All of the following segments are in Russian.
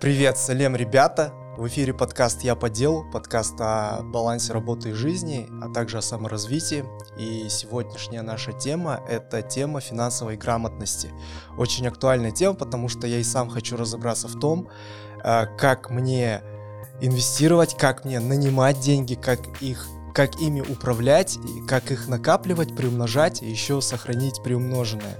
Привет, салем, ребята! В эфире подкаст «Я по делу», подкаст о балансе работы и жизни, а также о саморазвитии. И сегодняшняя наша тема – это тема финансовой грамотности. Очень актуальная тема, потому что я и сам хочу разобраться в том, э, как мне инвестировать, как мне нанимать деньги, как их как ими управлять, как их накапливать, приумножать и еще сохранить приумноженное.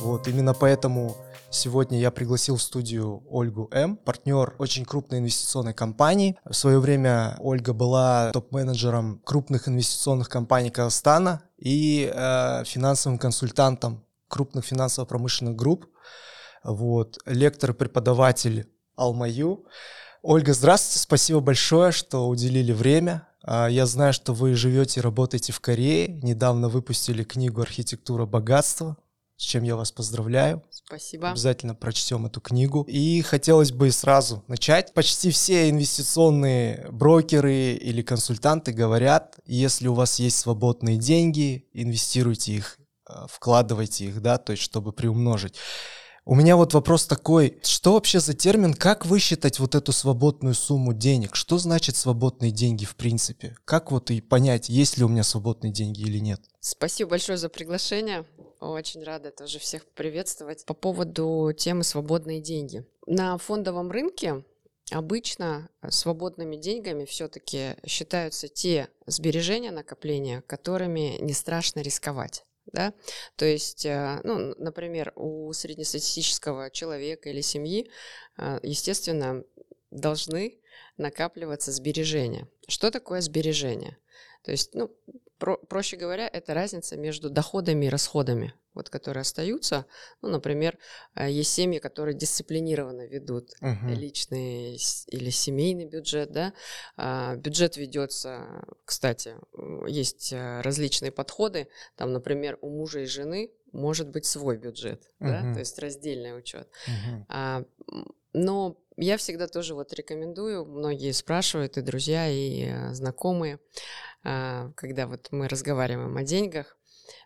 Вот, именно поэтому Сегодня я пригласил в студию Ольгу М, партнер очень крупной инвестиционной компании. В свое время Ольга была топ-менеджером крупных инвестиционных компаний Казахстана и э, финансовым консультантом крупных финансово-промышленных групп. Вот, лектор и преподаватель Алмаю. Ольга, здравствуйте, спасибо большое, что уделили время. А, я знаю, что вы живете и работаете в Корее. Недавно выпустили книгу «Архитектура богатства» с чем я вас поздравляю. Спасибо. Обязательно прочтем эту книгу. И хотелось бы сразу начать. Почти все инвестиционные брокеры или консультанты говорят, если у вас есть свободные деньги, инвестируйте их, э, вкладывайте их, да, то есть чтобы приумножить. У меня вот вопрос такой, что вообще за термин, как высчитать вот эту свободную сумму денег? Что значит свободные деньги в принципе? Как вот и понять, есть ли у меня свободные деньги или нет? Спасибо большое за приглашение. Очень рада тоже всех приветствовать. По поводу темы «свободные деньги». На фондовом рынке обычно свободными деньгами все-таки считаются те сбережения, накопления, которыми не страшно рисковать да, то есть, э, ну, например, у среднестатистического человека или семьи, э, естественно, должны накапливаться сбережения. Что такое сбережение? То есть, ну, про, проще говоря, это разница между доходами и расходами, вот, которые остаются. Ну, например, э, есть семьи, которые дисциплинированно ведут uh-huh. личный или семейный бюджет, да. А, бюджет ведется, кстати, есть э, различные подходы. Там, например, у мужа и жены может быть свой бюджет, uh-huh. да, то есть раздельный учет. Uh-huh. А, но я всегда тоже вот рекомендую, многие спрашивают, и друзья, и э, знакомые, а, когда вот мы разговариваем о деньгах,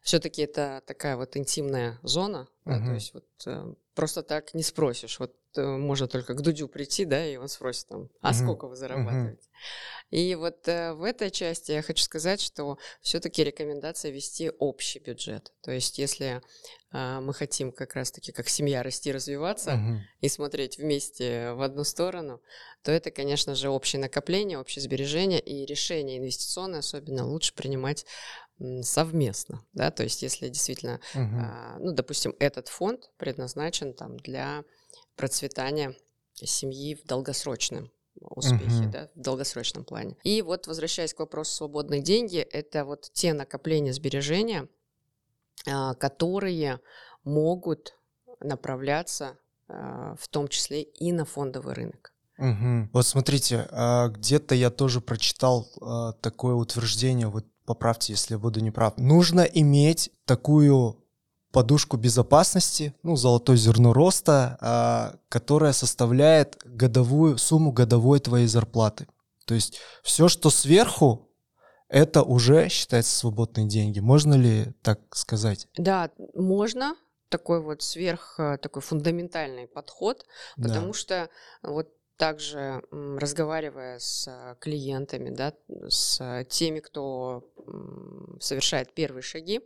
все-таки это такая вот интимная зона, uh-huh. да, то есть вот э, просто так не спросишь. Вот можно только к Дудю прийти, да, и он спросит там, а uh-huh. сколько вы зарабатываете? Uh-huh. И вот э, в этой части я хочу сказать, что все-таки рекомендация вести общий бюджет. То есть если э, мы хотим как раз-таки как семья расти, развиваться uh-huh. и смотреть вместе в одну сторону, то это, конечно же, общее накопление, общее сбережение и решение инвестиционное особенно лучше принимать совместно, да, то есть если действительно, uh-huh. а, ну, допустим, этот фонд предназначен там для процветания семьи в долгосрочном успехе, uh-huh. да, в долгосрочном плане. И вот возвращаясь к вопросу свободные деньги, это вот те накопления сбережения, а, которые могут направляться а, в том числе и на фондовый рынок. Угу. Вот смотрите, а, где-то я тоже прочитал такое утверждение, вот поправьте, если я буду неправ. Нужно иметь такую подушку безопасности, ну, золотое зерно роста, а, которая составляет годовую сумму годовой твоей зарплаты. То есть все, что сверху, это уже считается свободные деньги. Можно ли так сказать? Да, можно такой вот сверх, такой фундаментальный подход, потому да. что вот также разговаривая с клиентами, да, с теми, кто совершает первые шаги,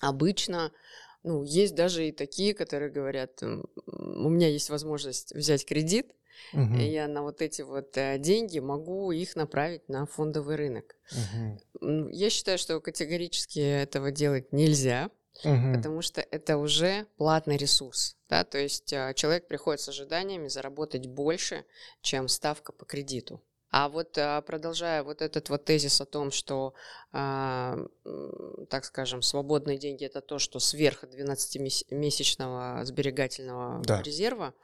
обычно ну, есть даже и такие, которые говорят, у меня есть возможность взять кредит, угу. и я на вот эти вот э, деньги могу их направить на фондовый рынок. Угу. Я считаю, что категорически этого делать нельзя, угу. потому что это уже платный ресурс. Да? То есть а, человек приходит с ожиданиями заработать больше, чем ставка по кредиту. А вот а, продолжая вот этот вот тезис о том, что, а, так скажем, свободные деньги это то, что сверх 12-месячного сберегательного да. резерва,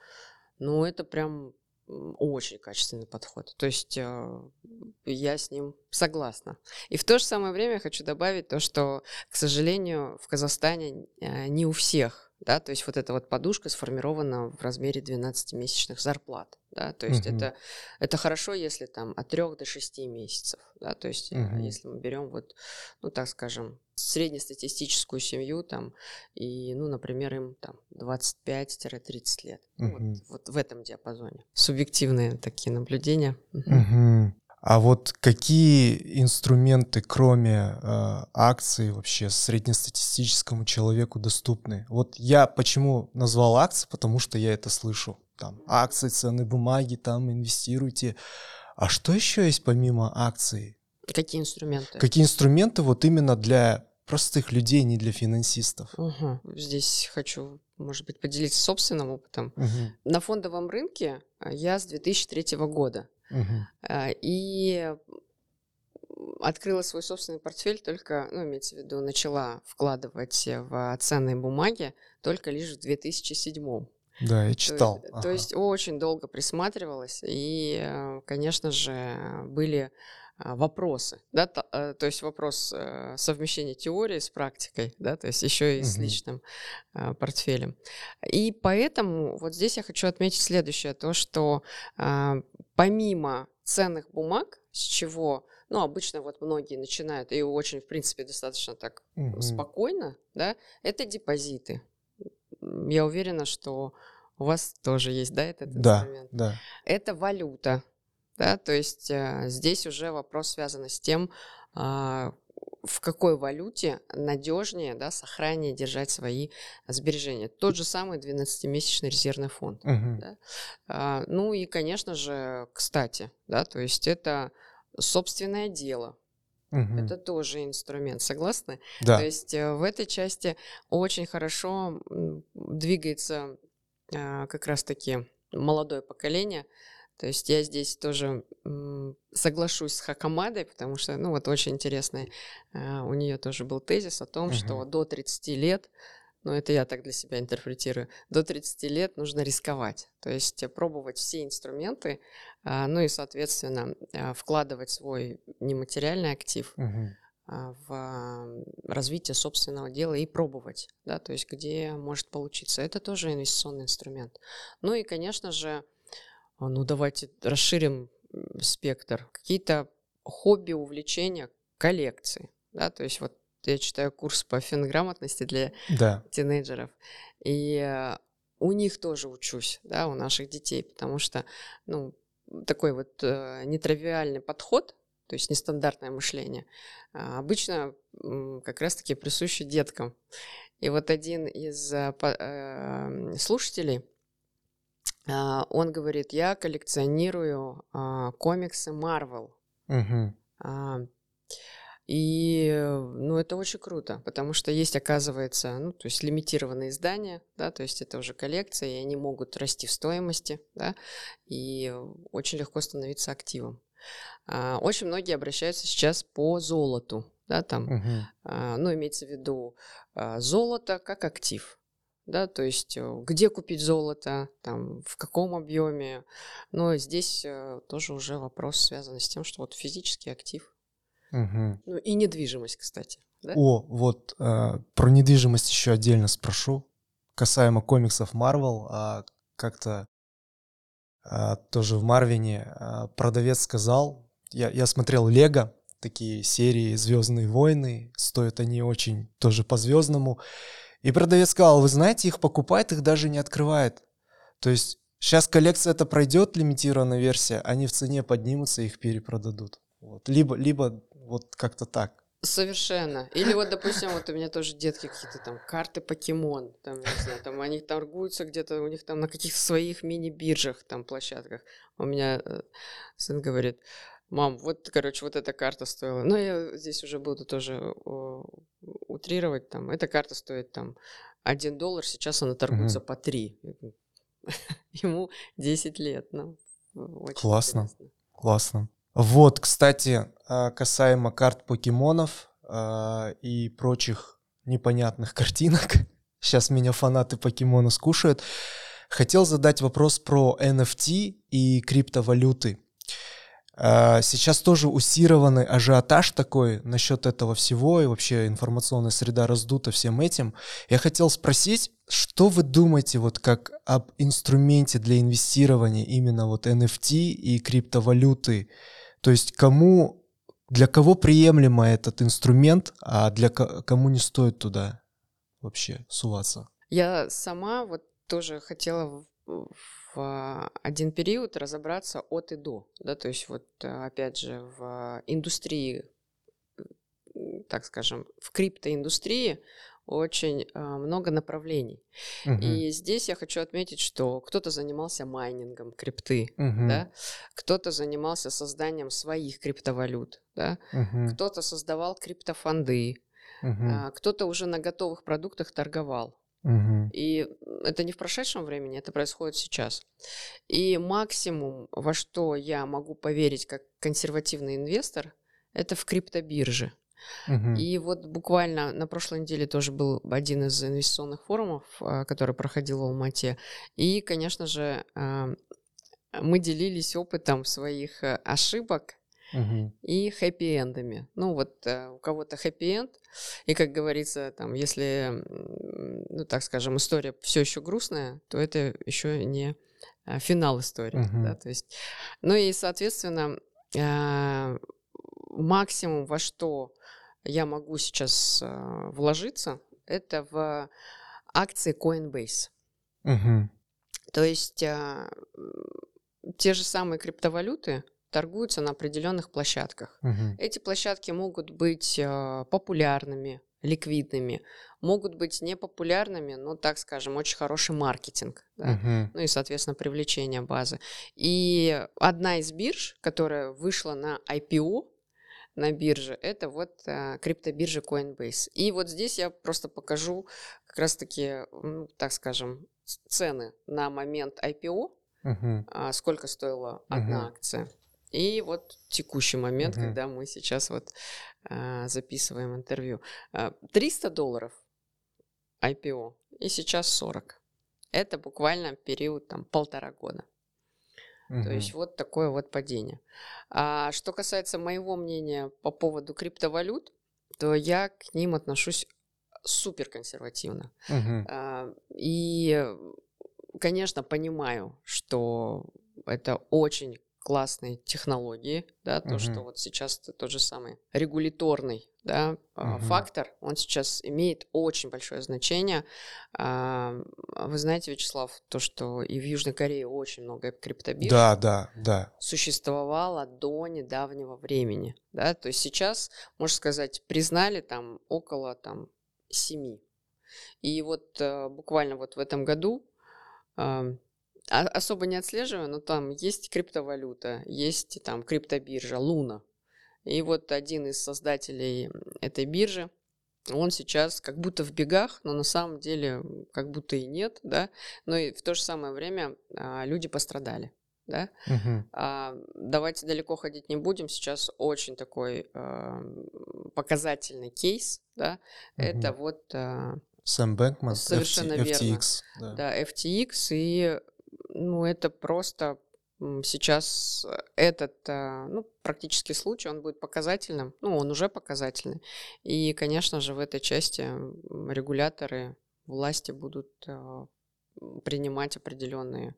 ну это прям очень качественный подход. То есть э, я с ним согласна. И в то же самое время я хочу добавить то, что, к сожалению, в Казахстане э, не у всех, да, то есть вот эта вот подушка сформирована в размере 12-месячных зарплат. да, то есть uh-huh. это, это хорошо, если там от 3 до 6 месяцев, да, то есть uh-huh. если мы берем вот, ну, так скажем, среднестатистическую семью там, и, ну, например, им там 25-30 лет, uh-huh. вот, вот в этом диапазоне. Субъективные такие наблюдения. Uh-huh. А вот какие инструменты, кроме э, акций, вообще среднестатистическому человеку доступны? Вот я почему назвал акции, потому что я это слышу. Там акции, ценные бумаги, там инвестируйте. А что еще есть помимо акций? Какие инструменты? Какие инструменты вот именно для простых людей, не для финансистов? Угу. Здесь хочу, может быть, поделиться собственным опытом. Угу. На фондовом рынке я с 2003 года. Угу. И открыла свой собственный портфель только, ну, имеется в виду, начала вкладывать в ценные бумаги только лишь в 2007. Да, я читал. То, ага. то есть очень долго присматривалась, и, э, конечно же, были вопросы, да, то, э, то есть вопрос э, совмещения теории с практикой, да, то есть еще и с угу. личным э, портфелем. И поэтому вот здесь я хочу отметить следующее, то, что а, помимо ценных бумаг, с чего, ну, обычно вот многие начинают, и очень, в принципе, достаточно так угу. спокойно, да, это депозиты. Я уверена, что у вас тоже есть, да, этот да, инструмент? Да. Это валюта, да, то есть э, здесь уже вопрос связан с тем, э, в какой валюте надежнее, да, сохраннее держать свои сбережения. Тот же самый 12-месячный резервный фонд. Uh-huh. Да? А, ну и, конечно же, кстати, да, то есть это собственное дело. Uh-huh. Это тоже инструмент, согласны? Да. То есть э, в этой части очень хорошо двигается э, как раз-таки молодое поколение, то есть я здесь тоже соглашусь с Хакамадой, потому что, ну вот очень интересный, э, у нее тоже был тезис о том, uh-huh. что до 30 лет, ну это я так для себя интерпретирую, до 30 лет нужно рисковать, то есть пробовать все инструменты, а, ну и, соответственно, а, вкладывать свой нематериальный актив uh-huh в развитие собственного дела и пробовать, да, то есть где может получиться. Это тоже инвестиционный инструмент. Ну и, конечно же, ну, давайте расширим спектр. Какие-то хобби, увлечения, коллекции. Да, то есть вот я читаю курс по финграмотности для да. тинейджеров. И э, у них тоже учусь, да, у наших детей, потому что, ну, такой вот э, нетривиальный подход, то есть нестандартное мышление, э, обычно э, как раз-таки присуще деткам. И вот один из э, э, слушателей а, он говорит, я коллекционирую а, комиксы Marvel. Угу. И, ну, это очень круто, потому что есть, оказывается, ну, то есть лимитированные издания, да, то есть это уже коллекция, и они могут расти в стоимости, да, и очень легко становиться активом. Очень многие обращаются сейчас по золоту, да, там, угу. ну, имеется в виду золото как актив, да, то есть э, где купить золото, там, в каком объеме. Но здесь э, тоже уже вопрос связан с тем, что вот физический актив. Угу. Ну и недвижимость, кстати. Да? О, вот э, про недвижимость еще отдельно спрошу. Касаемо комиксов Marvel, а как-то а, тоже в Марвине а, продавец сказал, я, я смотрел Лего, такие серии Звездные войны, стоят они очень тоже по звездному. И продавец сказал, вы знаете, их покупает, их даже не открывает. То есть сейчас коллекция это пройдет, лимитированная версия, они в цене поднимутся их перепродадут. Вот. Либо, либо вот как-то так. Совершенно. Или вот, допустим, вот у меня тоже детки какие-то там карты покемон, там, не знаю, там они торгуются где-то у них там на каких-то своих мини-биржах, там, площадках. У меня э, сын говорит, мам, вот, короче, вот эта карта стоила. Но я здесь уже буду тоже утрировать, там, эта карта стоит там 1 доллар, сейчас она торгуется угу. по 3. Ему 10 лет, ну, Классно, интересно. классно. Вот, кстати, а, касаемо карт покемонов а, и прочих непонятных картинок, сейчас меня фанаты покемона скушают, хотел задать вопрос про NFT и криптовалюты. А, сейчас тоже усированный ажиотаж такой насчет этого всего, и вообще информационная среда раздута всем этим. Я хотел спросить, что вы думаете вот как об инструменте для инвестирования именно вот NFT и криптовалюты? То есть кому, для кого приемлемо этот инструмент, а для кому не стоит туда вообще суваться? Я сама вот тоже хотела в один период разобраться от и до, да, то есть вот опять же в индустрии, так скажем, в криптоиндустрии очень много направлений. Угу. И здесь я хочу отметить, что кто-то занимался майнингом крипты, угу. да, кто-то занимался созданием своих криптовалют, да, угу. кто-то создавал криптофонды, угу. кто-то уже на готовых продуктах торговал. Угу. И это не в прошедшем времени, это происходит сейчас. И максимум, во что я могу поверить как консервативный инвестор, это в криптобирже. Угу. И вот буквально на прошлой неделе тоже был один из инвестиционных форумов, а, который проходил в Алмате. И, конечно же, а, мы делились опытом своих э, ошибок угу. и хэппи-эндами. Ну вот э, у кого-то хэппи-энд, и как говорится, там, если, ну так скажем, история все еще грустная, то это еще не э, финал истории, угу. да, то есть, ну и соответственно э, максимум во что я могу сейчас вложиться, это в акции Coinbase. Угу. То есть те же самые криптовалюты, торгуются на определенных площадках. Угу. Эти площадки могут быть э, популярными, ликвидными, могут быть непопулярными, но, так скажем, очень хороший маркетинг, да? угу. ну и, соответственно, привлечение базы. И одна из бирж, которая вышла на IPO, на бирже, это вот э, криптобиржа Coinbase. И вот здесь я просто покажу как раз-таки, ну, так скажем, цены на момент IPO, uh а, сколько стоила одна uh акция. И вот текущий момент, угу. когда мы сейчас вот а, записываем интервью. 300 а, долларов IPO и сейчас 40. Это буквально период там полтора года. Угу. То есть вот такое вот падение. А что касается моего мнения по поводу криптовалют, то я к ним отношусь супер консервативно. Угу. А, и, конечно, понимаю, что это очень классные технологии, да, то, угу. что вот сейчас тот же самый регуляторный, да, угу. фактор, он сейчас имеет очень большое значение. А, вы знаете, Вячеслав, то, что и в Южной Корее очень много криптобирж. Да, да, да. Существовало до недавнего времени, да, то есть сейчас, можно сказать, признали там около там семи. И вот э, буквально вот в этом году особо не отслеживаю, но там есть криптовалюта, есть там криптобиржа Луна. И вот один из создателей этой биржи, он сейчас как будто в бегах, но на самом деле как будто и нет, да. Но и в то же самое время а, люди пострадали, да. Угу. А, давайте далеко ходить не будем. Сейчас очень такой а, показательный кейс, да. Угу. Это вот а, Сэм Бэнкман, совершенно FT, верно. FTX. Да. да, FTX и ну, это просто сейчас этот, а, ну, практически случай, он будет показательным, ну, он уже показательный. И, конечно же, в этой части регуляторы, власти будут а, принимать определенные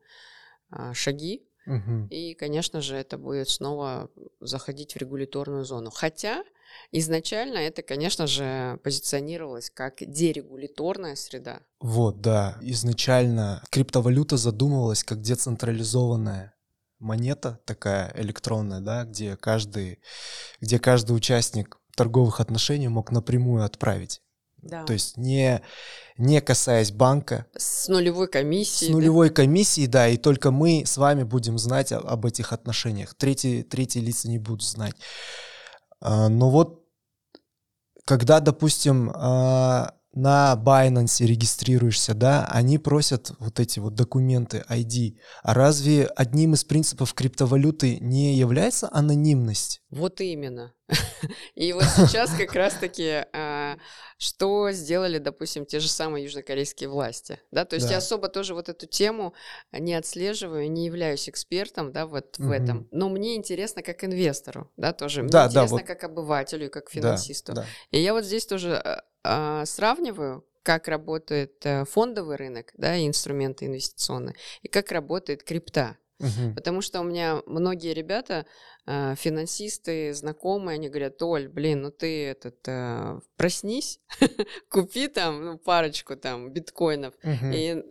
а, шаги, Угу. И, конечно же, это будет снова заходить в регуляторную зону. Хотя изначально это, конечно же, позиционировалось как дерегуляторная среда. Вот, да. Изначально криптовалюта задумывалась как децентрализованная монета такая электронная, да, где каждый, где каждый участник торговых отношений мог напрямую отправить да. То есть не, не касаясь банка. С нулевой комиссией. С нулевой да? комиссией, да, и только мы с вами будем знать об этих отношениях. Третьи, третьи лица не будут знать. А, но вот когда, допустим, а, на Binance регистрируешься, да, они просят вот эти вот документы, ID. А разве одним из принципов криптовалюты не является анонимность? Вот именно. И вот сейчас как раз-таки, а, что сделали, допустим, те же самые южнокорейские власти, да, то есть я особо тоже вот эту тему не отслеживаю, не являюсь экспертом, да, вот в этом, но мне интересно как инвестору, да, тоже, мне интересно как обывателю, как финансисту. И я вот здесь тоже а, сравниваю, как работает э, фондовый рынок, да, инструменты инвестиционные, и как работает крипта. Угу. Потому что у меня многие ребята, э, финансисты, знакомые, они говорят, Оль, блин, ну ты этот, э, проснись, купи там ну, парочку там биткоинов. Угу. И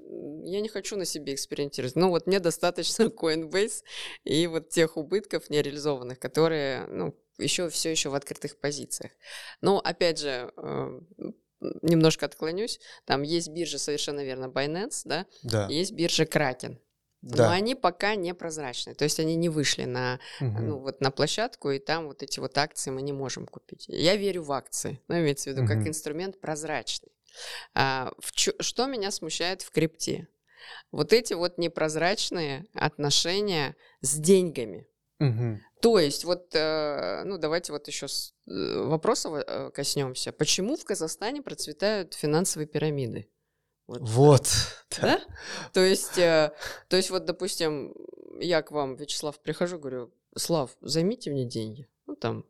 я не хочу на себе экспериментировать. Ну вот мне достаточно Coinbase и вот тех убытков нереализованных, которые, ну, еще все еще в открытых позициях. Но опять же, э, немножко отклонюсь, там есть биржа совершенно верно Binance, да, да. есть биржа Kraken. Да. Но они пока не прозрачные, то есть они не вышли на, угу. ну, вот на площадку, и там вот эти вот акции мы не можем купить. Я верю в акции, ну, имеется в виду, угу. как инструмент прозрачный. А, в чё, что меня смущает в крипте? Вот эти вот непрозрачные отношения с деньгами. Угу. То есть, вот, э, ну, давайте вот еще с э, вопроса э, коснемся. Почему в Казахстане процветают финансовые пирамиды? Вот. вот да? То есть, то есть, вот, допустим, я к вам, Вячеслав, прихожу, говорю, Слав, займите мне деньги. Ну, там,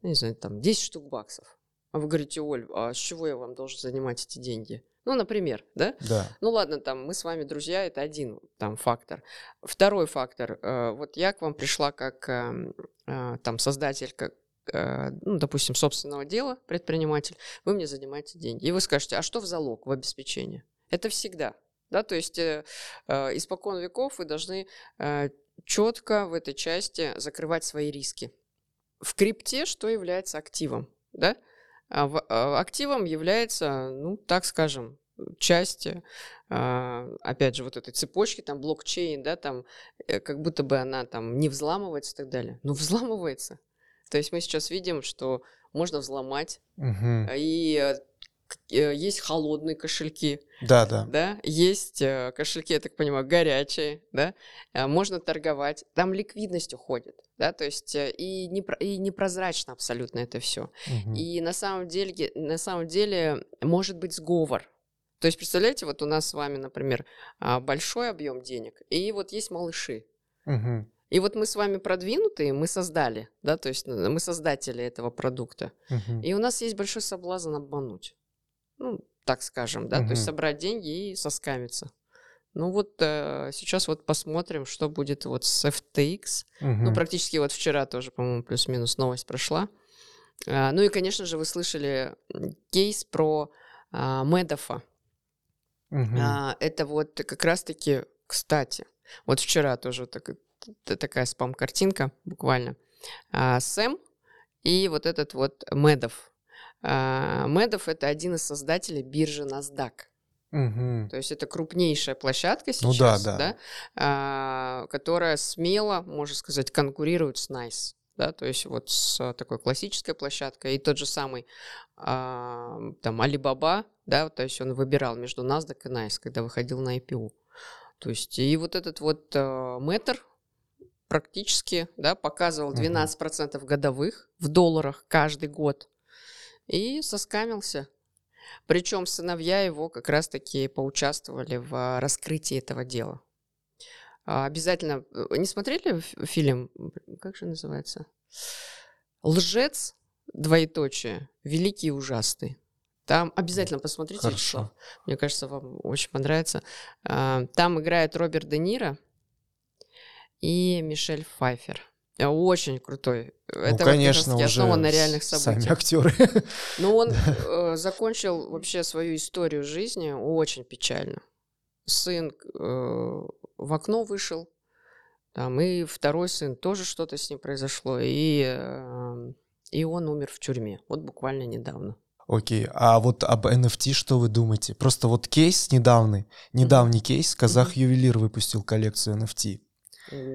не знаю, там, 10 штук баксов. А вы говорите, Оль, а с чего я вам должен занимать эти деньги? Ну, например, да? Да. Ну ладно, там мы с вами друзья, это один там фактор. Второй фактор, э, вот я к вам пришла как э, э, там создатель, как э, ну, допустим, собственного дела, предприниматель, вы мне занимаете деньги. И вы скажете, а что в залог, в обеспечение? Это всегда. Да, то есть э, э, испокон веков вы должны э, четко в этой части закрывать свои риски. В крипте что является активом? Да? А а, активом является, ну, так скажем, часть, а, опять же, вот этой цепочки, там, блокчейн, да, там, э, как будто бы она там не взламывается и так далее. Но взламывается. То есть мы сейчас видим, что можно взломать, угу. и э, есть холодные кошельки. Да, да. Да, есть э, кошельки, я так понимаю, горячие, да, э, можно торговать, там ликвидность уходит, да, то есть и, не, и непрозрачно абсолютно это все. Угу. И на самом деле, на самом деле может быть сговор. То есть, представляете, вот у нас с вами, например, а, большой объем денег, и вот есть малыши. Угу. И вот мы с вами продвинутые, мы создали, да, то есть мы создатели этого продукта. Угу. И у нас есть большой соблазн обмануть ну, так скажем, да, угу. то есть собрать деньги и соскамиться. Ну вот э, сейчас вот посмотрим, что будет вот с FTX. Угу. Ну практически вот вчера тоже, по-моему, плюс-минус новость прошла. А, ну и, конечно же, вы слышали кейс про а, Медофа. Угу. А, это вот как раз-таки, кстати, вот вчера тоже так, такая спам-картинка буквально. А, Сэм и вот этот вот Медов. А, Медов это один из создателей биржи NASDAQ. Угу. То есть это крупнейшая площадка сейчас, ну, да, да. Да, а, которая смело, можно сказать, конкурирует с NICE. Да, то есть вот с такой классической площадкой и тот же самый а, там Alibaba, да, то есть он выбирал между NASDAQ и NICE, когда выходил на IPO. То есть и вот этот вот uh, Matter практически, да, показывал 12% угу. годовых в долларах каждый год и соскамился. Причем сыновья его как раз-таки поучаствовали в раскрытии этого дела. А, обязательно... Э, не смотрели фильм? Как же называется? «Лжец», двоеточие, «Великий и ужасный». Там обязательно посмотрите. Хорошо. Мне кажется, вам очень понравится. А, там играет Роберт Де Ниро и Мишель Пфайфер. Э, очень крутой. Ну, Это, конечно, уже основан на реальных событиях. Сами актеры. Но он э, закончил вообще свою историю жизни очень печально. Сын э, в окно вышел, там, и второй сын тоже что-то с ним произошло, и, э, и он умер в тюрьме. Вот буквально недавно. Окей, а вот об NFT что вы думаете? Просто вот кейс недавний, недавний mm-hmm. кейс, Казах Ювелир выпустил коллекцию NFT.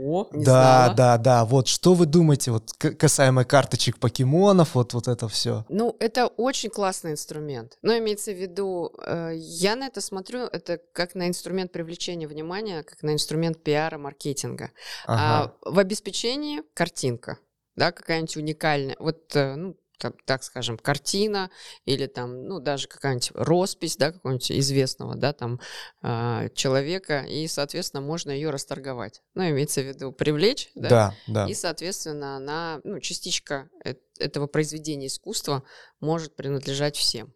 О, не да, знала. да, да. Вот что вы думаете вот касаемо карточек покемонов, вот вот это все? Ну, это очень классный инструмент. Но имеется в виду, э, я на это смотрю, это как на инструмент привлечения внимания, как на инструмент пиара, маркетинга. Ага. А в обеспечении картинка, да, какая-нибудь уникальная. Вот, э, ну, так, так скажем, картина или там, ну, даже какая-нибудь роспись, да, какого-нибудь известного, да, там, а, человека, и, соответственно, можно ее расторговать. Ну, имеется в виду привлечь, да, да, да. и, соответственно, она, ну, частичка э- этого произведения искусства может принадлежать всем.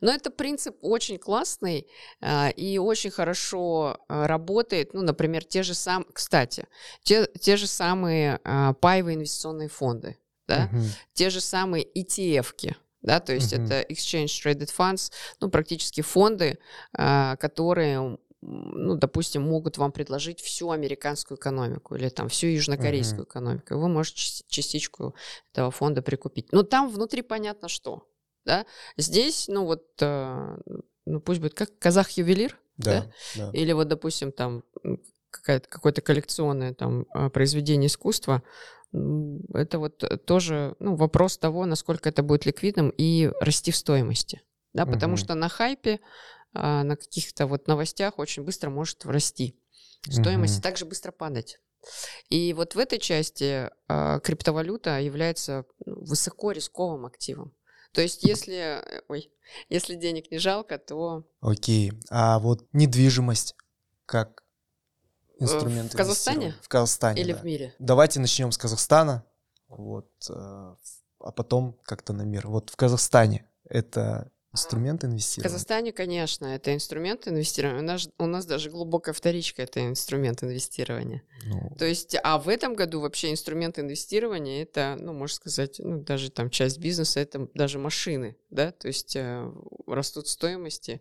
Но это принцип очень классный а, и очень хорошо а, работает. Ну, например, те же самые, кстати, те, те же самые а, паевые инвестиционные фонды, да, Мгм. те же самые ETF-ки, да, то есть Мгм. это Exchange Traded Funds, ну, практически фонды, а, которые, ну, допустим, могут вам предложить всю американскую экономику или там всю южнокорейскую экономику. И Вы можете части- частичку этого фонда прикупить. Но там внутри понятно что, да. Здесь, ну, вот, э, ну, пусть будет как казах-ювелир, Да, да. или вот, допустим, там какое-то коллекционное там а, произведение искусства, это вот э, тоже ну, вопрос того, насколько это будет ликвидным и расти в стоимости. Да, потому Мгм. что на хайпе, а, на каких-то вот новостях очень быстро может расти стоимость и Мгм. также быстро падать. И вот в этой части а, криптовалюта является ну, высоко рисковым активом. То есть если, э, ой, если денег не жалко, то Окей. А вот недвижимость как Э, инструмент в Казахстане? В Казахстане, или да. в мире. Давайте начнем с Казахстана, вот, э, а потом как-то на мир. Вот в Казахстане это инструмент В инвестирования? Казахстане, конечно, это инструмент инвестирования. У нас, у нас даже глубокая вторичка это инструмент инвестирования. Ну, То есть, а в этом году вообще инструмент инвестирования это, ну, можно сказать, ну, даже там часть бизнеса, это даже машины, да, то есть э, растут стоимости,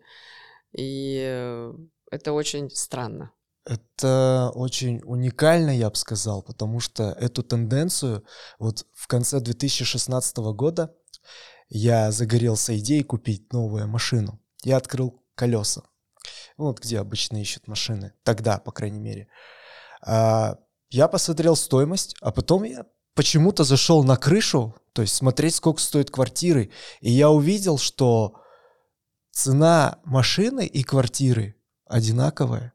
и э, это очень странно. Это очень уникально, я бы сказал, потому что эту тенденцию вот в конце 2016 года я загорелся идеей купить новую машину. Я открыл колеса. Ну, Вот где обычно ищут машины. Тогда, по крайней мере. А, я посмотрел стоимость, а потом я почему-то зашел на крышу, то есть смотреть, сколько стоят квартиры. И я увидел, что цена машины и квартиры одинаковая.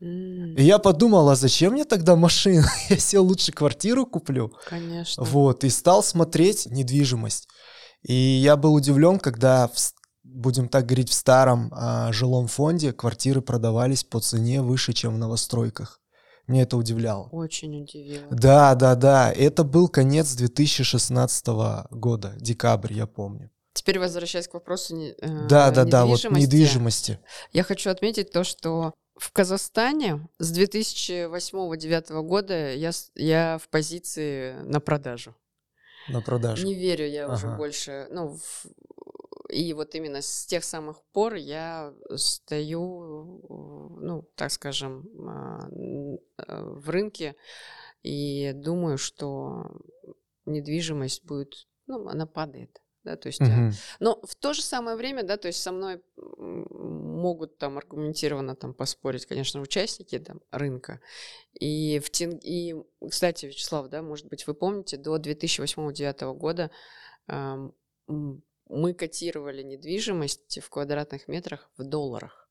И я подумал, а зачем мне тогда машина? Я сел лучше квартиру куплю. Конечно. Вот, и стал смотреть недвижимость. И я был удивлен, когда, в будем так говорить, в старом а, жилом фонде квартиры продавались по цене выше, чем в новостройках. Мне это удивляло. Очень удивило. Да, да, да. Это был конец 2016 года, декабрь, я помню. Теперь возвращаясь к вопросу э, Да, да, да, вот недвижимости. недвижимости. Я хочу отметить то, что в Казахстане с 2008-2009 года я, я в позиции на продажу. На продажу. Не верю я уже Ага. больше. Ну, в- и вот именно с тех самых пор я стою, ну, так скажем, а, в рынке и думаю, что недвижимость будет, ну, она падает. Да, то есть, э, Мгм. но в то же самое время, да, то есть со мной могут там аргументированно там поспорить, конечно, участники там рынка. И в тен... и, кстати, Вячеслав, да, может быть, вы помните, до 2008-2009 года м, мы котировали недвижимость в квадратных метрах в долларах.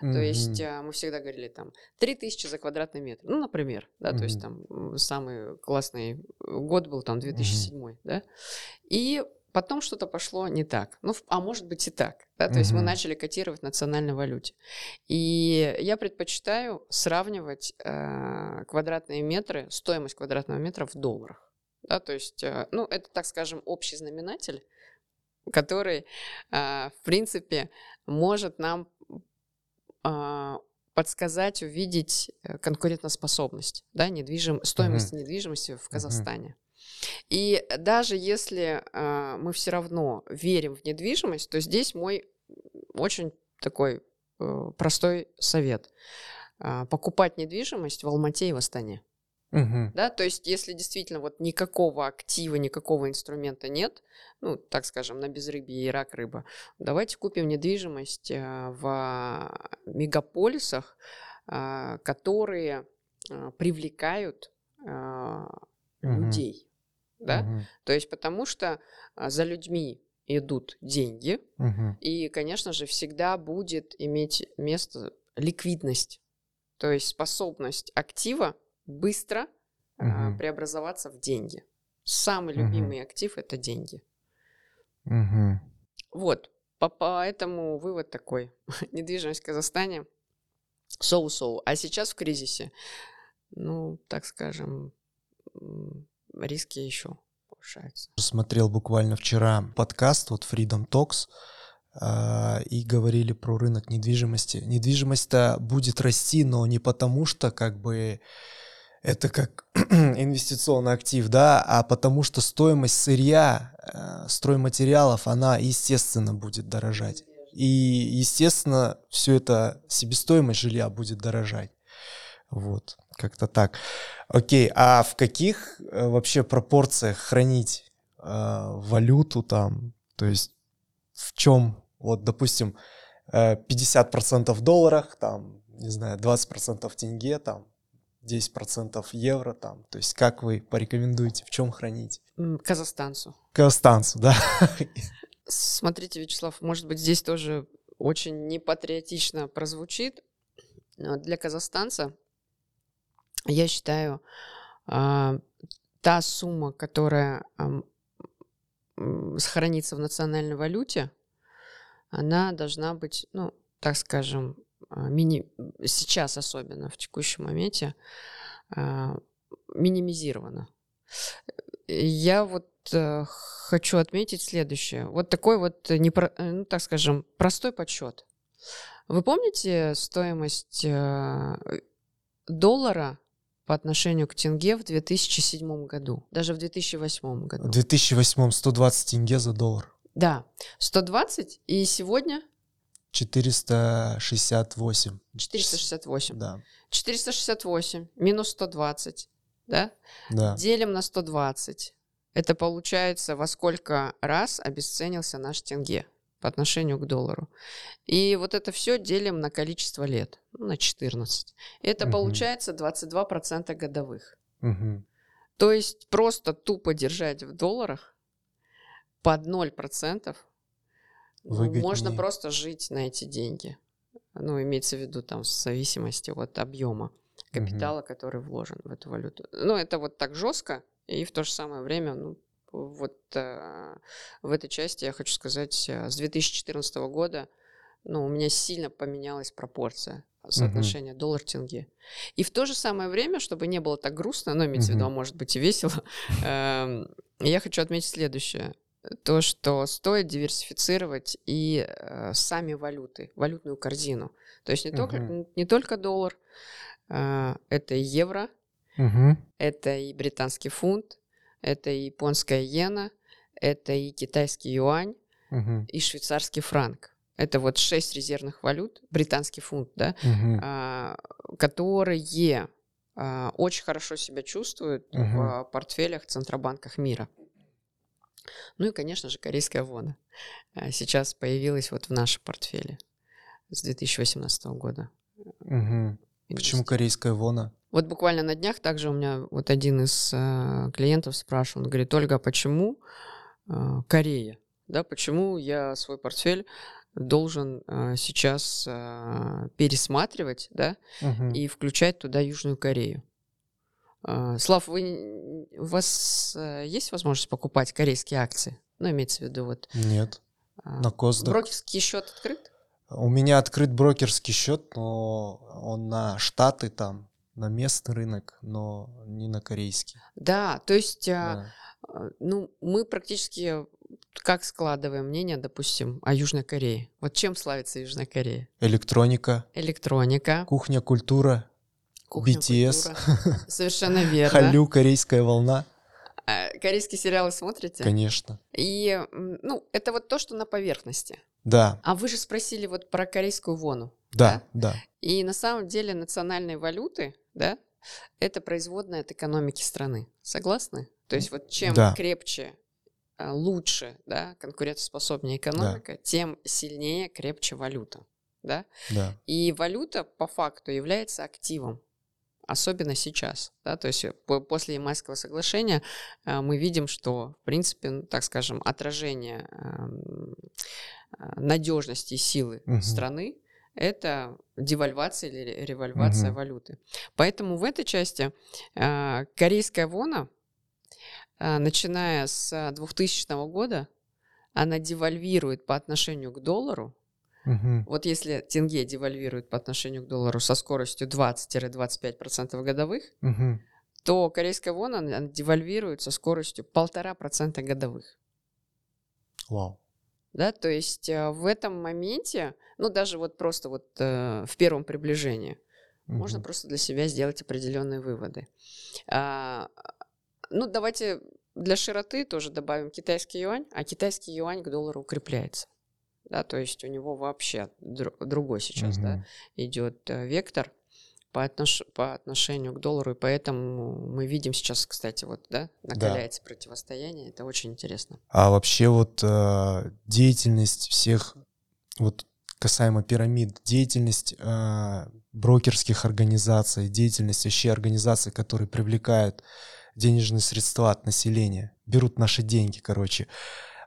То есть а, мы всегда говорили там 3000 за квадратный метр. Ну, например, да, то есть там самый классный год был там 2007, да. И потом что-то пошло не так. Ну, а может быть и так, да, то есть мы начали котировать в национальной валюте. И я предпочитаю сравнивать а, квадратные метры, стоимость квадратного метра в долларах. Да, то есть, а, ну, это, так скажем, общий знаменатель, который, а, в принципе, может нам а, подсказать, увидеть э, конкурентоспособность, да, недвижим, стоимость недвижимости в Казахстане. И даже если а, мы все равно верим в недвижимость, то здесь мой очень такой э, простой совет. А, покупать недвижимость в Алмате и в Астане. Мгм. Да, то есть, если действительно вот никакого актива, никакого инструмента нет, ну, так скажем, на безрыбье и рак рыба, давайте купим недвижимость э, в мегаполисах, а, которые а, привлекают Мгм. людей, да? Мгм. То есть потому что а, за людьми идут деньги, Мгм. и, конечно же, всегда будет иметь место ликвидность, то есть способность актива быстро а, Мгм. преобразоваться в деньги. Самый любимый актив это деньги. Мгм. Вот, по- поэтому вывод такой: недвижимость в Казахстане соу-соу, а сейчас в кризисе, ну, так скажем, риски еще повышаются. Смотрел буквально вчера подкаст, вот Freedom Talks, а, и говорили про рынок недвижимости. Недвижимость-то будет расти, но не потому, что как бы это как инвестиционный актив, да, а потому что стоимость сырья, э, стройматериалов, она, естественно, будет дорожать. И, естественно, все это, себестоимость жилья будет дорожать. Вот, как-то так. Окей, а в каких э, вообще пропорциях хранить э, валюту там? То есть в чем, вот, допустим, э, 50% в долларах, там, не знаю, 20% в тенге, там, 10% евро, там. То есть как вы порекомендуете, в чем хранить? Казахстанцу. Казахстанцу, да? Смотрите, Вячеслав, может быть, здесь тоже очень непатриотично прозвучит. но Для казахстанца, я считаю, а, та сумма, которая сохранится в национальной валюте, она должна быть, ну, так скажем, а, мини... сейчас особенно, в текущем моменте, а, минимизирована. Я вот э, хочу отметить следующее. Вот такой вот, э, э, ну, так скажем, простой подсчет. Вы помните стоимость доллара по отношению к тенге в 2007 году? Даже в 2008 В году? 2008 120 тенге за доллар. Да, 120, и сегодня 468. 468. Да, 468 минус 120, да? да. Делим на 120. Это получается, во сколько раз обесценился наш тенге по отношению к доллару. И вот это все делим на количество лет, ну, на 14. И это Мгм. получается 22% годовых. Мгм. То есть просто тупо держать в долларах под 0% ну, можно Выгоднее. просто жить на эти деньги. Ну, имеется в виду там в зависимости от объема капитала, который вложен в эту валюту. Ну, это вот так жестко, и в то же самое время, ну, вот э, в этой части я хочу сказать, э, с 2014 года, ну, у меня сильно поменялась пропорция соотношения доллар-тенге. И в то же самое время, чтобы не было так грустно, но имеется в виду, а может быть и весело, эм, я хочу отметить следующее. То, что стоит диверсифицировать и э, сами валюты, валютную корзину. То есть не, только, Мгм. не только доллар, э, это и евро, Мгм. это и британский фунт, это и японская иена, это и китайский юань, Мгм. и швейцарский франк. Это вот шесть резервных валют, британский фунт, да, а, которые а, очень хорошо себя чувствуют Мгм. в портфелях центробанках мира. Ну и, конечно же, корейская вона а, сейчас появилась вот в нашем портфеле с 2018 года. Мгм. Почему корейская вона? Вот буквально на днях также у меня вот один из э, клиентов спрашивал, он говорит, Ольга, а почему э, Корея? Да, почему я свой портфель должен э, сейчас э, пересматривать, да, Мгм. и включать туда Южную Корею? Э, Слав, вы, у вас э, есть возможность покупать корейские акции? Ну, имеется в виду вот... Нет. э, На Косдак. брокерский счет открыт? У меня открыт брокерский счет, но он на Штаты там, на местный рынок, но не на корейский. Да, то есть... э, Да. А, Ну, мы практически как складываем мнение, допустим, о Южной Корее. Вот чем славится Южная Корея? Электроника, Электроника, кухня, культура, кухня, BTS. культура. Совершенно верно. халю, корейская волна. А, Корейские сериалы смотрите? Конечно. И, ну, это вот то, что на поверхности. Да, А вы же спросили вот про корейскую вону. да, да. И на самом деле национальные валюты, да, это производная от экономики страны. Согласны? То есть вот чем Да. крепче, а, лучше, да, конкурентоспособнее экономика, тем сильнее, крепче валюта, да. Да. И валюта по факту является активом. особенно сейчас. Да, то есть после Ямайского соглашения э, мы видим, что, в принципе, ну, так скажем, отражение эм, э, надежности и силы угу. страны это девальвация или револьвация угу. валюты. Поэтому в этой части корейская вона, начиная с 2000 года, она девальвирует по отношению к доллару Угу. Вот если тенге девальвирует по отношению к доллару со скоростью 20-25% годовых, угу. то корейская вон она девальвирует со скоростью полтора процента годовых. Вау. Да, то есть э, в этом моменте, ну даже вот просто вот э, в первом приближении, угу. можно просто для себя сделать определенные выводы. А, ну давайте для широты тоже добавим китайский юань, а китайский юань к доллару укрепляется да, то есть у него вообще др- другой сейчас, угу. да, идет э, вектор по, отнош- по отношению к доллару, и поэтому мы видим сейчас, кстати, вот, да, накаляется да. противостояние, это очень интересно. А вообще вот э, деятельность всех, вот касаемо пирамид, деятельность э, брокерских организаций, деятельность вообще организаций, которые привлекают денежные средства от населения, берут наши деньги, короче,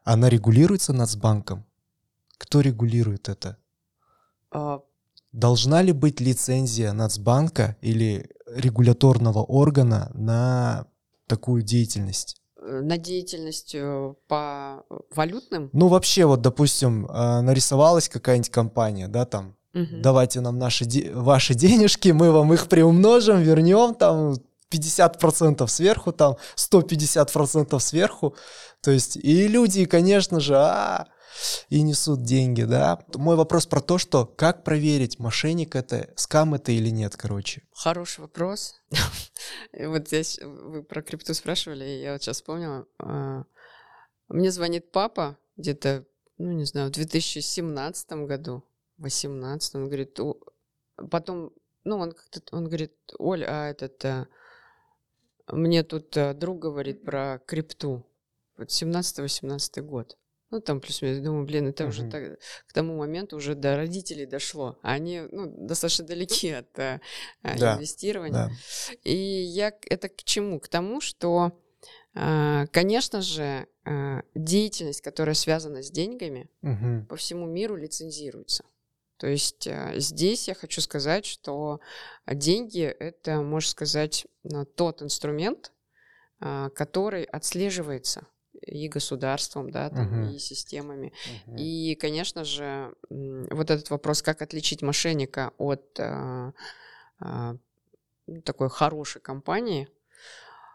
она регулируется Нацбанком? Кто регулирует это? А... Должна ли быть лицензия Нацбанка или регуляторного органа на такую деятельность? Э, на деятельность э, по валютным? Ну, вообще, вот, допустим, э, нарисовалась какая-нибудь компания, да, там, угу. давайте нам наши, ваши денежки, мы вам их приумножим, вернем, там, 50% сверху, там, 150% сверху, то есть, и люди, конечно же, а, и несут деньги, да. Мой вопрос про то, что как проверить, мошенник это, скам это или нет, короче. Хороший вопрос. Вот здесь вы про крипту спрашивали, и я вот сейчас вспомнила. А, мне звонит папа где-то, ну не знаю, в 2017 году, 18 он говорит, потом, ну он как-то, он говорит, Оль, а этот, а, мне тут а, друг говорит про крипту. Вот 17-18 год. Ну, там плюс-минус, думаю, блин, это угу. уже так, к тому моменту уже до родителей дошло. Они, ну, достаточно далеки от а, да, инвестирования. Да. И я это к чему? К тому, что, а, конечно же, а, деятельность, которая связана с деньгами, угу. по всему миру лицензируется. То есть а, здесь я хочу сказать, что деньги это, можно сказать, тот инструмент, а, который отслеживается и государством, да, там, uh-huh. и системами. Uh-huh. И, конечно же, вот этот вопрос, как отличить мошенника от а, а, такой хорошей компании,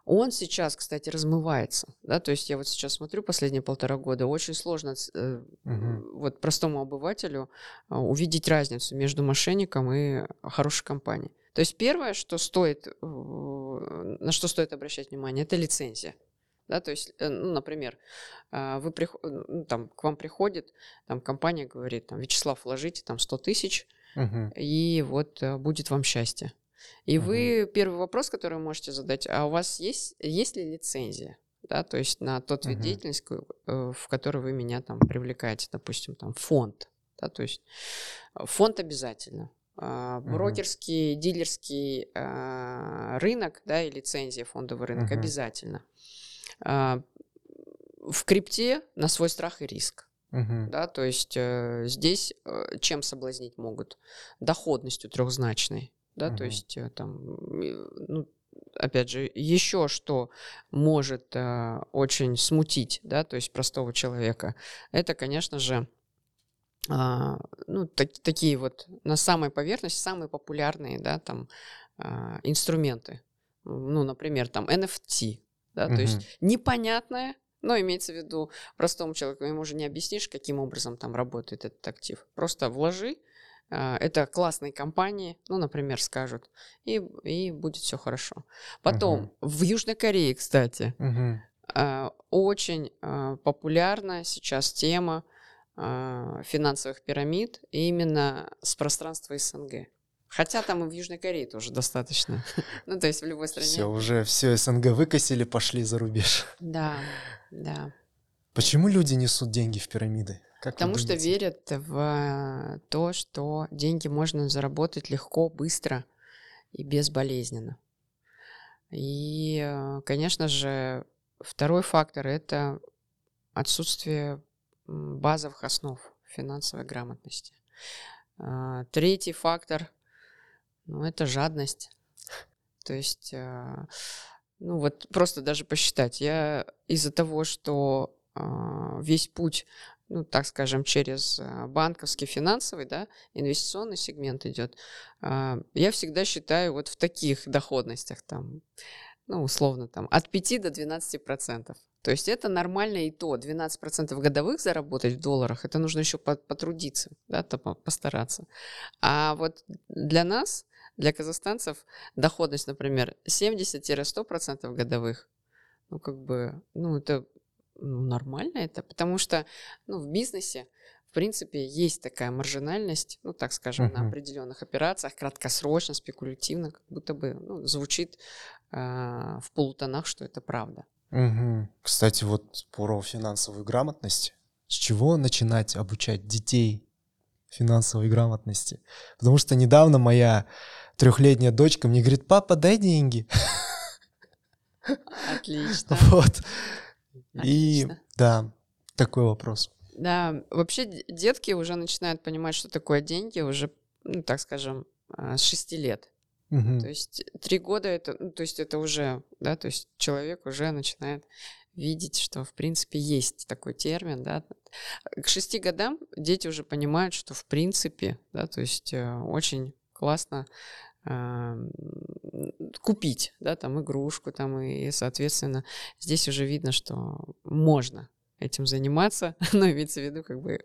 он сейчас, кстати, размывается, да, то есть я вот сейчас смотрю последние полтора года, очень сложно э, угу. вот простому обывателю э, увидеть разницу между мошенником и хорошей компанией. То есть первое, что стоит, э, на что стоит обращать внимание, это лицензия. Да, то есть, э, ну, например, а, вы прих... ну, там, к вам приходит там, компания, говорит, там, Вячеслав, вложите там 100 тысяч, угу. и вот э, будет вам счастье. И угу. вы, первый вопрос, который вы можете задать, а у вас есть, есть ли лицензия? Да, то есть на тот вид угу. деятельности, э, в который вы меня там привлекаете, допустим, там фонд, да, то есть фонд обязательно, Uh, брокерский, дилерский uh, рынок, да, и лицензия фондовый рынок uh-huh. обязательно. А, в крипте на свой страх и риск. Угу. Да, то есть э, здесь э, чем соблазнить могут? Доходностью трехзначной. Да, угу. то есть э, там, ну, опять же, еще что может э, очень смутить, да, то есть простого человека, это, конечно же, э, ну, так, такие вот на самой поверхности самые популярные, да, там э, инструменты. Ну, например, там NFT, да, угу. то есть непонятное, но имеется в виду простому человеку, ему уже не объяснишь, каким образом там работает этот актив. Просто вложи, а, это классные компании, ну, например, скажут, и, и будет все хорошо. Потом, угу. в Южной Корее, кстати, угу. очень а, популярна сейчас тема финансовых пирамид именно с пространства СНГ. Хотя там и в Южной Корее тоже достаточно. ну, то есть в любой стране. Все, уже все СНГ выкосили, пошли за рубеж. Да, да. Почему люди несут деньги в пирамиды? Как Потому что верят в то, что деньги можно заработать легко, быстро. и безболезненно. И, э, конечно же, второй фактор – это отсутствие базовых основ финансовой грамотности. А, третий фактор ну, – это жадность. То есть, э, ну вот просто даже посчитать. Я из-за того, что а, весь путь ну, так скажем, через э, банковский, финансовый, да, инвестиционный сегмент идет, а, я всегда считаю вот в таких доходностях, там, ну, условно, там, от 5 до 12 процентов. То есть это нормально и то. 12 процентов годовых заработать в долларах, это нужно еще потрудиться, да, постараться. А вот для нас, для казахстанцев, доходность, например, 70-100 процентов годовых, ну, как бы, ну, это ну, нормально это, потому что ну, в бизнесе, в принципе, есть такая маржинальность, ну, так скажем, uh-huh. на определенных операциях, краткосрочно, спекулятивно, как будто бы ну, звучит э, в полутонах, что это правда. Угу. Кстати, вот про финансовую грамотность. С чего начинать обучать детей финансовой грамотности? Потому что недавно моя трехлетняя дочка мне говорит, папа, дай деньги. Отлично. Вот. И да, такой вопрос. Да, вообще детки уже начинают понимать, что такое деньги уже, ну, так скажем, а, с 6 лет. Угу. То есть три года это, ну, то есть это уже, да, то есть человек уже начинает видеть, что в принципе есть такой термин, да. К шести годам дети уже понимают, что в принципе, да, то есть э, очень классно купить, да, там игрушку, там и, соответственно, здесь уже видно, что можно этим заниматься, но имеется в виду как бы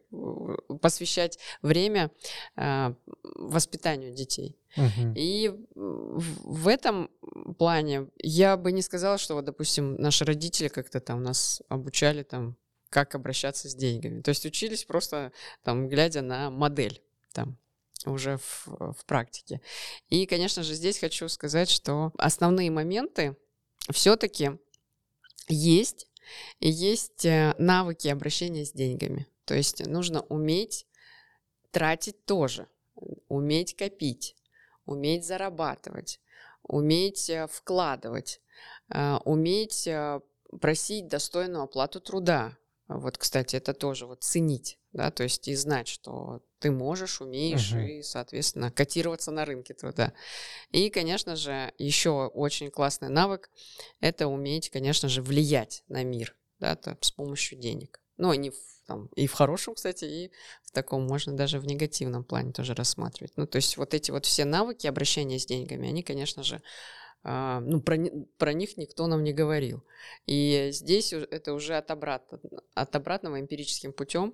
посвящать время э, воспитанию детей. Uh-huh. И в, в этом плане я бы не сказала, что вот, допустим, наши родители как-то там нас обучали там, как обращаться с деньгами. То есть учились просто там, глядя на модель там уже в, в практике. И, конечно же, здесь хочу сказать, что основные моменты все-таки есть, и есть э, навыки обращения с деньгами. То есть нужно уметь тратить тоже, уметь копить, уметь зарабатывать, уметь э, вкладывать, э, уметь просить достойную оплату труда. Вот, кстати, это тоже вот ценить, да, то есть и знать, что ты можешь, умеешь uh-huh. и, соответственно, котироваться на рынке труда. И, конечно же, еще очень классный навык – это уметь, конечно же, влиять на мир, да, с помощью денег. Ну, не в, там, и в хорошем, кстати, и в таком, можно даже в негативном плане тоже рассматривать. Ну, то есть вот эти вот все навыки обращения с деньгами, они, конечно же, ну, про, про них никто нам не говорил. И здесь это уже от, обратно, от обратного эмпирическим путем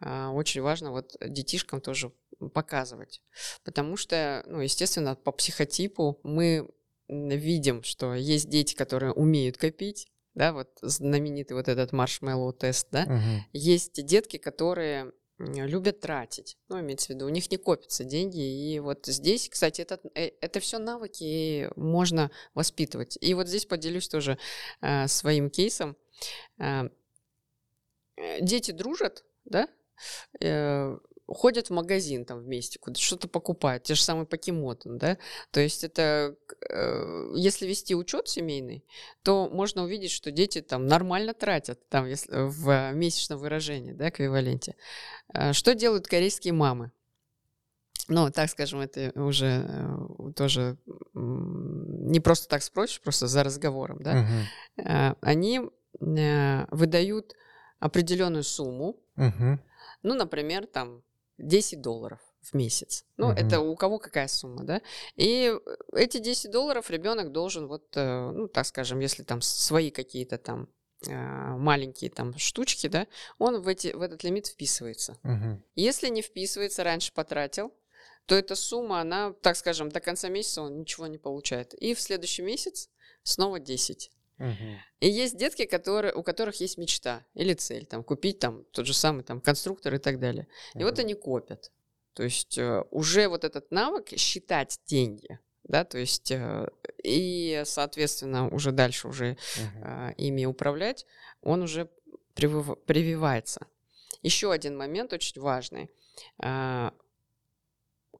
а, очень важно вот детишкам тоже показывать. Потому что, ну, естественно, по психотипу мы видим, что есть дети, которые умеют копить, да, вот знаменитый вот этот маршмеллоу тест, да, угу. есть детки, которые любят тратить. Ну, имеется в виду, у них не копятся деньги. И вот здесь, кстати, это, э, это все навыки, можно воспитывать. И вот здесь поделюсь тоже э, своим кейсом. Э, э дети дружат, да, э, ходят в магазин там вместе, куда что-то покупают, те же самые покемоты, да, то есть это, э, если вести учет семейный, то можно увидеть, что дети там нормально тратят, там, если, в месячном выражении, да, эквиваленте. Э, что делают корейские мамы? Ну, так скажем, это уже э, тоже не просто так спросишь, просто за разговором, да. Uh-huh. Они выдают определенную сумму, uh-huh. ну, например, там 10 долларов в месяц. Ну, угу. это у кого какая сумма, да? И эти 10 долларов ребенок должен, вот, э, ну, так скажем, если там свои какие-то там э, маленькие там штучки, да, он в, эти, в этот лимит вписывается. Угу. Если не вписывается, раньше потратил, то эта сумма, она, так скажем, до конца месяца он ничего не получает. И в следующий месяц снова 10. И есть детки, которые, у которых есть мечта или цель, там, купить там тот же самый там конструктор и так далее. И вот они копят. То есть э, уже вот этот навык считать деньги, да, то есть э, и, соответственно, уже дальше уже э, ими управлять, он уже привив, прививается. Еще один момент очень важный. Э,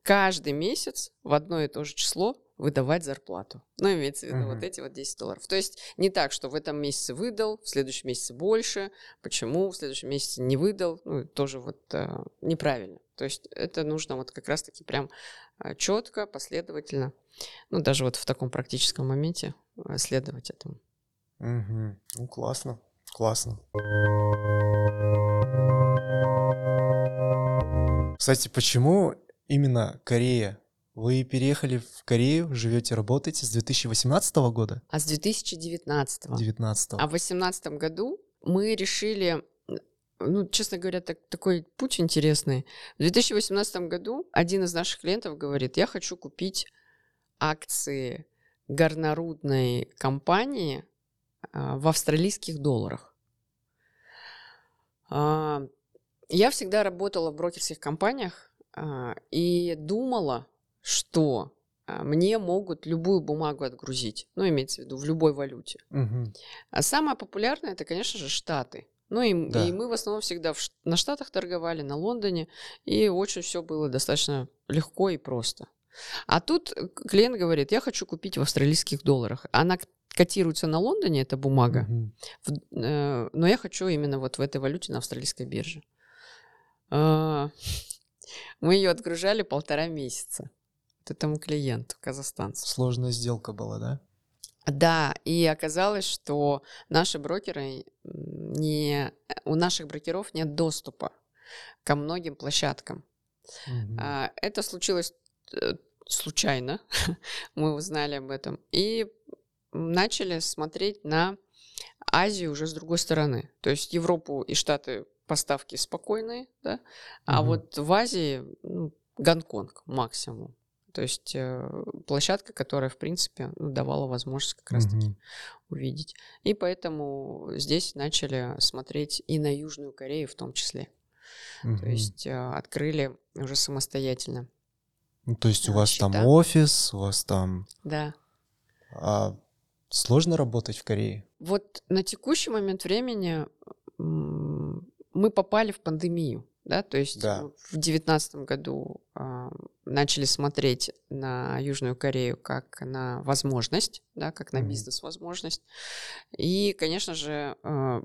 каждый месяц в одно и то же число выдавать зарплату. Ну, имеется в виду uh-huh. вот эти вот 10 долларов. То есть не так, что в этом месяце выдал, в следующем месяце больше, почему в следующем месяце не выдал, ну, тоже вот а, неправильно. То есть это нужно вот как раз-таки прям а, четко, последовательно, ну, даже вот в таком практическом моменте а, следовать этому. Угу. Ну, классно, классно. Кстати, почему именно Корея вы переехали в Корею, живете, работаете с 2018 года? А с 2019. 19. А в 2018 году мы решили, ну, честно говоря, так, такой путь интересный. В 2018 году один из наших клиентов говорит, я хочу купить акции горнорудной компании а, в австралийских долларах. А, я всегда работала в брокерских компаниях а, и думала, что а, мне могут любую бумагу отгрузить, ну, имеется в виду в любой валюте. Угу. А самое популярное это, конечно же, Штаты. Ну и, да. и мы в основном всегда в, на Штатах торговали, на Лондоне, и очень все было достаточно легко и просто. А тут клиент говорит, я хочу купить в австралийских долларах. Она котируется на Лондоне, эта бумага, угу. в, э, но я хочу именно вот в этой валюте на австралийской бирже. Э, мы ее отгружали полтора месяца этому клиенту, казахстанцу. Сложная сделка была, да? Да, и оказалось, что наши брокеры не... У наших брокеров нет доступа ко многим площадкам. Угу. Это случилось э, случайно, мы узнали об этом, и начали смотреть на Азию уже с другой стороны. То есть Европу и Штаты поставки спокойные, да, а угу. вот в Азии ну, Гонконг максимум. То есть э, площадка, которая, в принципе, ну, давала возможность как раз-таки mm увидеть. И поэтому здесь начали смотреть и на Южную Корею в том числе. mm То есть э, открыли уже самостоятельно. Ну, то есть у вас счета. там офис, у вас там... Да. А сложно работать в Корее? Вот на текущий момент времени мы попали в пандемию да, то есть да. в девятнадцатом году э, начали смотреть на Южную Корею как на возможность, да, как на mm-hmm. бизнес-возможность, и, конечно же, э,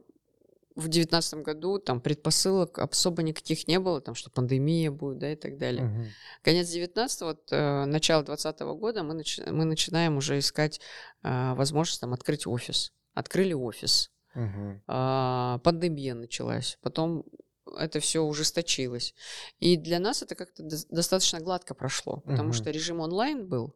в девятнадцатом году там предпосылок особо никаких не было, там что пандемия будет, да, и так далее. Uh-huh. Конец девятнадцатого, вот, э, начало двадцатого года мы, начи- мы начинаем уже искать э, возможность там открыть офис. Открыли офис. Uh-huh. А, пандемия началась. Потом это все ужесточилось. И для нас это как-то достаточно гладко прошло, потому угу. что режим онлайн был,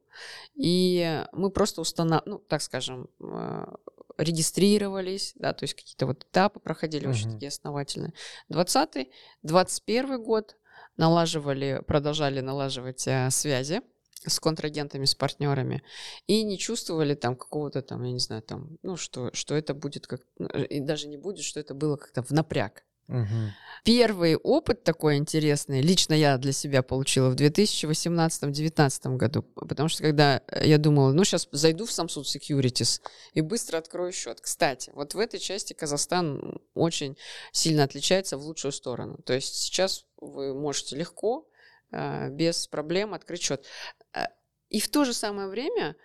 и мы просто устанавливали, ну, так скажем, а, регистрировались, да, то есть какие-то вот этапы проходили угу. очень такие основательные. 20 21 год налаживали, продолжали налаживать а, связи с контрагентами, с партнерами, и не чувствовали там какого-то там, я не знаю, там, ну, что, что это будет как, ну, и даже не будет, что это было как-то в напряг. Угу. Первый опыт такой интересный, лично я для себя получила в 2018-2019 году, потому что когда я думала, ну сейчас зайду в Samsung Securities и быстро открою счет. Кстати, вот в этой части Казахстан очень сильно отличается в лучшую сторону. То есть сейчас вы можете легко, а, без проблем открыть счет. А, и в то же самое время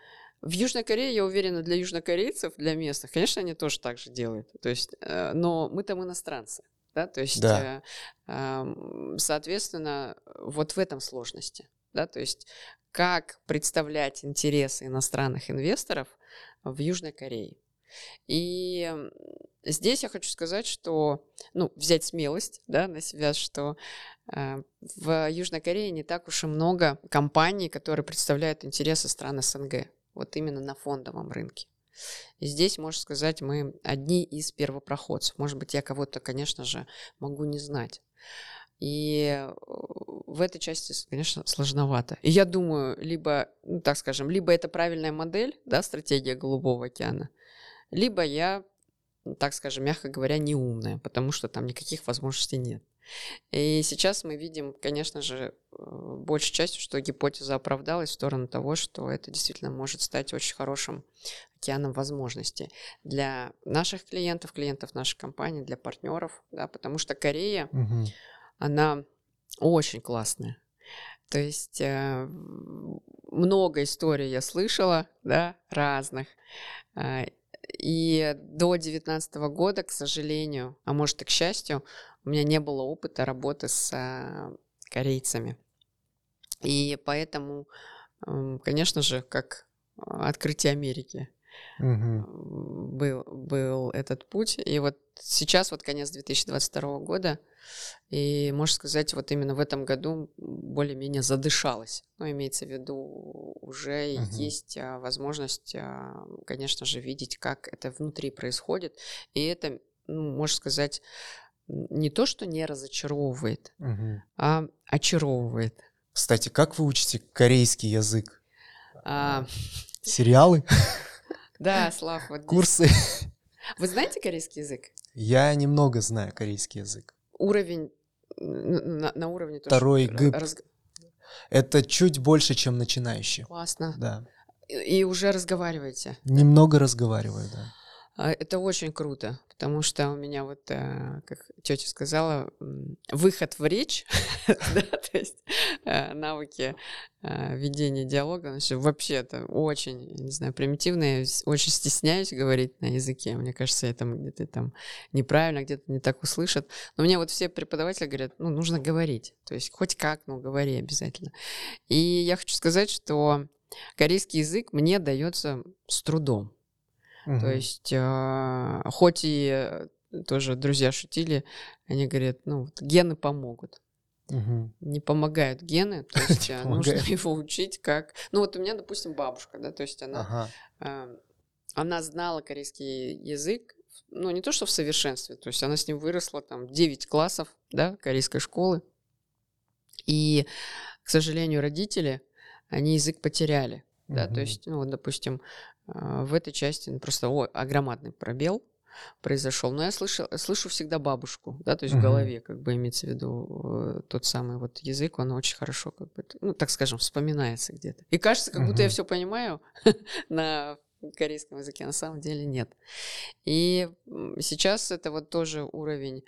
в Южной Корее, я уверена, для южнокорейцев, для местных, конечно, они тоже так же делают. То есть, э, но мы там иностранцы да, то есть, да. Э, соответственно, вот в этом сложности, да, то есть как представлять интересы иностранных инвесторов в Южной Корее. И здесь я хочу сказать, что, ну, взять смелость, да, на себя, что э, в Южной Корее не так уж и много компаний, которые представляют интересы стран СНГ, вот именно на фондовом рынке. И здесь, можно сказать, мы одни из первопроходцев. Может быть, я кого-то, конечно же, могу не знать. И э, в этой части, конечно, сложновато. И я думаю, либо, ну, так скажем, либо это правильная модель, да, стратегия Голубого океана, либо я, так скажем, мягко говоря, неумная, потому что там никаких возможностей нет. И сейчас мы видим, конечно же, э, большей частью, что гипотеза оправдалась в сторону того, что это действительно может стать очень хорошим океаном возможностей для наших клиентов, клиентов нашей компании, для партнеров, да, потому что Корея, угу. она очень классная. То есть э, много историй я слышала, да, разных. Э, и до 2019 года, к сожалению, а может и к счастью, у меня не было опыта работы с э, корейцами. И поэтому, конечно же, как открытие Америки угу. был, был этот путь. И вот сейчас, вот конец 2022 года, и, можно сказать, вот именно в этом году более-менее задышалось. Ну, имеется в виду, уже угу. есть а, возможность, а, конечно же, видеть, как это внутри происходит. И это, ну, можно сказать, не то, что не разочаровывает, угу. а очаровывает. Кстати, как вы учите корейский язык? А... Сериалы? Да, Слав, вот Курсы. Вы знаете корейский язык? Я немного знаю корейский язык. Уровень на, на уровне тоже Второй ГИП. Раз... Это чуть больше, чем начинающий. Классно. Да. И, и уже разговариваете? Немного разговариваю, да. А, это очень круто, потому что у меня вот, э, как тетя сказала, выход в речь, да, то есть э, навыки э, ведения диалога, вообще это очень, не знаю, примитивно, я очень стесняюсь говорить на языке, мне кажется, это где-то там неправильно, где-то не так услышат, но мне вот все преподаватели говорят, ну, нужно говорить, то есть хоть как, но говори обязательно. И я хочу сказать, что корейский язык мне дается с трудом, Угу. То есть, э, хоть и тоже друзья шутили, они говорят, ну, вот гены помогут. Угу. Не помогают гены, то есть а, нужно его учить как... Ну вот у меня, допустим, бабушка, да, то есть она, ага. э, она знала корейский язык, ну не то, что в совершенстве, то есть она с ним выросла там 9 классов, да, корейской школы. И, к сожалению, родители, они язык потеряли. Да, то есть, ну, вот, допустим, в этой части ну, просто о, огромадный пробел произошел. Но я слышу, слышу всегда бабушку, да, то есть в голове, как бы имеется в виду э, тот самый вот язык, он очень хорошо, как бы, ну, так скажем, вспоминается где-то. И кажется, как будто я все понимаю на корейском языке, на самом деле нет. И сейчас это вот тоже уровень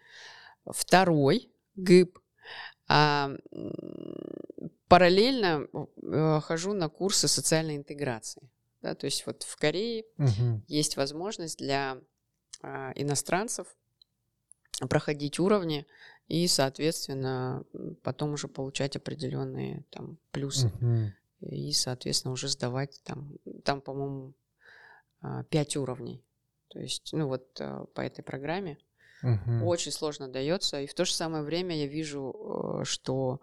второй, ГИП, а параллельно э, хожу на курсы социальной интеграции. Да, то есть вот в Корее угу. есть возможность для а, иностранцев проходить уровни и, соответственно, потом уже получать определенные там плюсы. Угу. И, соответственно, уже сдавать там, там, по-моему, а, пять уровней. То есть, ну вот а, по этой программе угу. очень сложно дается. И в то же самое время я вижу, э, что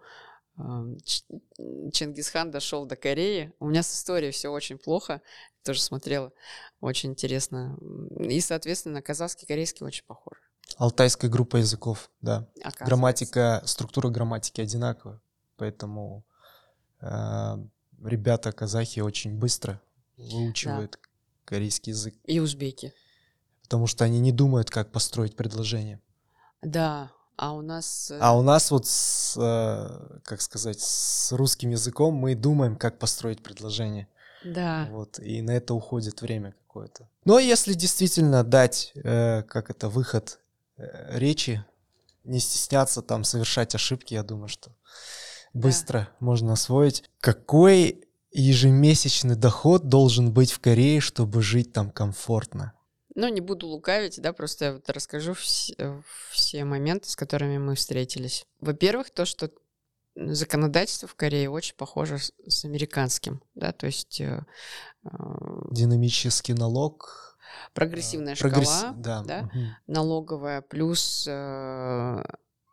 Чингисхан дошел до Кореи. У меня с историей все очень плохо. Тоже смотрела. Очень интересно. И, соответственно, казахский, корейский очень похож. Алтайская группа языков, да. Грамматика, структура грамматики одинаковая. Поэтому э, ребята казахи очень быстро выучивают да. корейский язык. И узбеки. Потому что они не думают, как построить предложение. Да, а у нас... Э, а у нас вот, с, э, как сказать, с русским языком мы думаем, как построить предложение. Да. Вот, и на это уходит время какое-то. Но если действительно дать, э, как это, выход э, речи, не стесняться там совершать ошибки, я думаю, что быстро да. можно освоить. Какой ежемесячный доход должен быть в Корее, чтобы жить там комфортно? Ну, не буду лукавить, да, просто я вот расскажу все, э, все моменты, с которыми мы встретились. Во-первых, то, что законодательство в Корее очень похоже с, с американским, да, то есть... Э, э Динамический налог. Прогрессивная э, прогресс... шкала, да, да угу. налоговая, плюс э,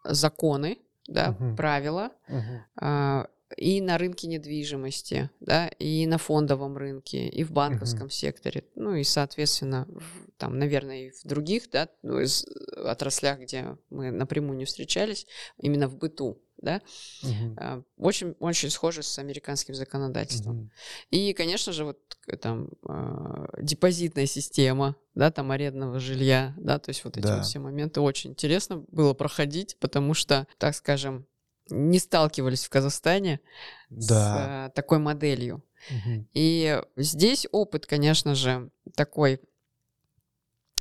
законы, да, угу. правила, угу. э, и на рынке недвижимости, да, и на фондовом рынке, и в банковском uh-huh. секторе, ну и, соответственно, в, там, наверное, и в других, да, ну, из отраслях, где мы напрямую не встречались, именно в быту, да, uh-huh. очень, очень схоже с американским законодательством. Uh-huh. И, конечно же, вот там э, депозитная система, да, там арендного жилья, да, то есть вот эти да. вот все моменты очень интересно было проходить, потому что, так скажем, не сталкивались в Казахстане да. с э, такой моделью. Угу. И здесь опыт, конечно же, такой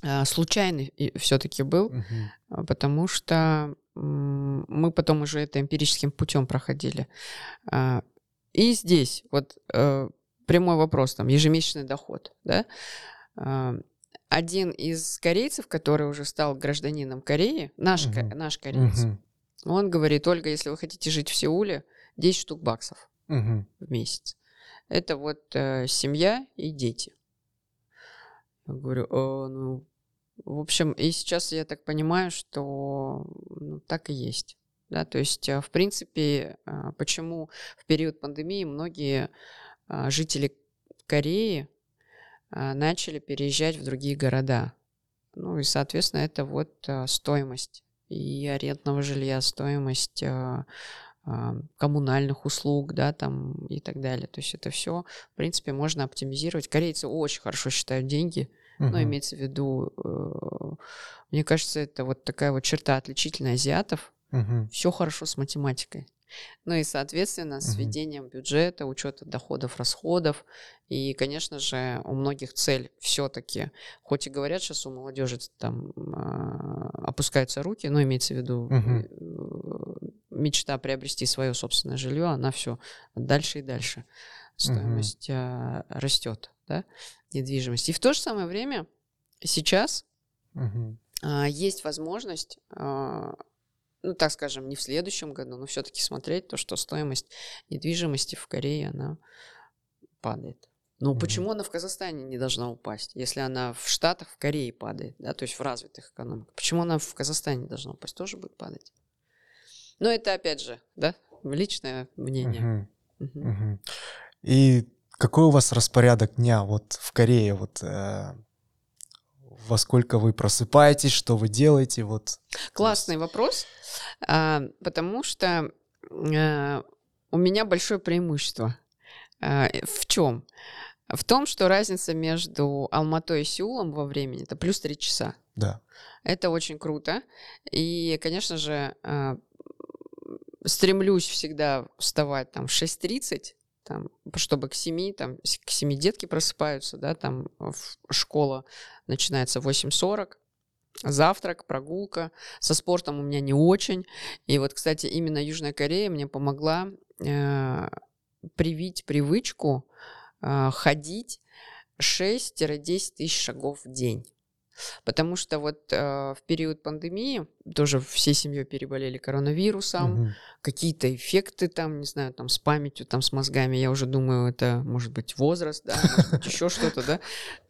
э, случайный все-таки был, угу. потому что мы потом уже это эмпирическим путем проходили. А, и здесь вот э, прямой вопрос, там, ежемесячный доход, да? А, один из корейцев, который уже стал гражданином Кореи, наш, угу. наш кореец, угу. Он говорит, Ольга, если вы хотите жить в Сеуле, 10 штук баксов угу. в месяц. Это вот э, семья и дети. Я говорю, э, ну, в общем, и сейчас я так понимаю, что ну, так и есть. Да, то есть, э, в принципе, э, почему в период пандемии многие э, жители Кореи начали переезжать в другие города. Ну и, соответственно, это вот стоимость и арендного жилья, стоимость коммунальных услуг, да, там и так далее. То есть это все, в принципе, можно оптимизировать. Корейцы очень хорошо считают деньги, uh но имеется в виду, э, мне кажется, это вот такая вот черта отличительная азиатов. uh Все хорошо с математикой. Ну и, соответственно, с введением бюджета, учета доходов, расходов. И, конечно же, у многих цель все-таки, хоть и говорят сейчас у молодежи там э, опускаются руки, но имеется в виду uh мечта приобрести свое собственное жилье, она все дальше и дальше. Стоимость угу. а, растет, да, недвижимости. И в то же самое время сейчас угу. а, есть возможность, а, ну, так скажем, не в следующем году, но все-таки смотреть то, что стоимость недвижимости в Корее, она падает. Но mm почему она в Казахстане не должна упасть, если она в Штатах, в Корее падает, да, то есть в развитых экономиках? Почему она в Казахстане не должна упасть? Тоже будет падать. Но это опять же, да, личное мнение. Угу. Угу. И какой у вас распорядок дня вот в Корее? Вот э, во сколько вы просыпаетесь, что вы делаете? Вот. Классный вопрос, а, потому что а, у меня большое преимущество. А, в чем? В том, что разница между Алматой и Сеулом во времени это плюс 3 часа. Да. Это очень круто. И, конечно же, стремлюсь всегда вставать там в 6.30, там, чтобы к 7, там, к 7 детки просыпаются, да, там школа начинается в 8.40, завтрак, прогулка. Со спортом у меня не очень. И вот, кстати, именно Южная Корея мне помогла э, привить привычку э, ходить 6-10 тысяч шагов в день. Потому что вот э, в период пандемии тоже всей семьей переболели коронавирусом, угу. какие-то эффекты там, не знаю, там с памятью, там с мозгами, я уже думаю, это может быть возраст, да, может быть еще что-то, да,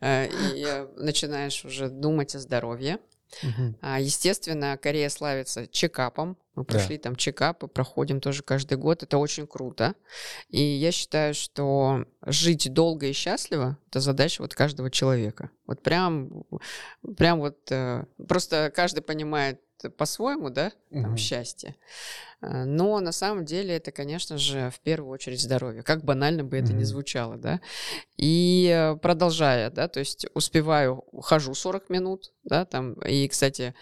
э, и начинаешь уже думать о здоровье. Угу. Естественно, Корея славится чекапом. Мы прошли да. там чекапы, проходим тоже каждый год. Это очень круто. И я считаю, что жить долго и счастливо — это задача вот каждого человека. Вот прям, прям вот э, просто каждый понимает по-своему, да, там, угу. счастье. А, но на самом деле это, конечно же, в первую очередь здоровье. Как банально бы это mm-hmm. ни звучало, да. И э, продолжая, да, то есть успеваю, хожу 40 минут, да, там, и, кстати,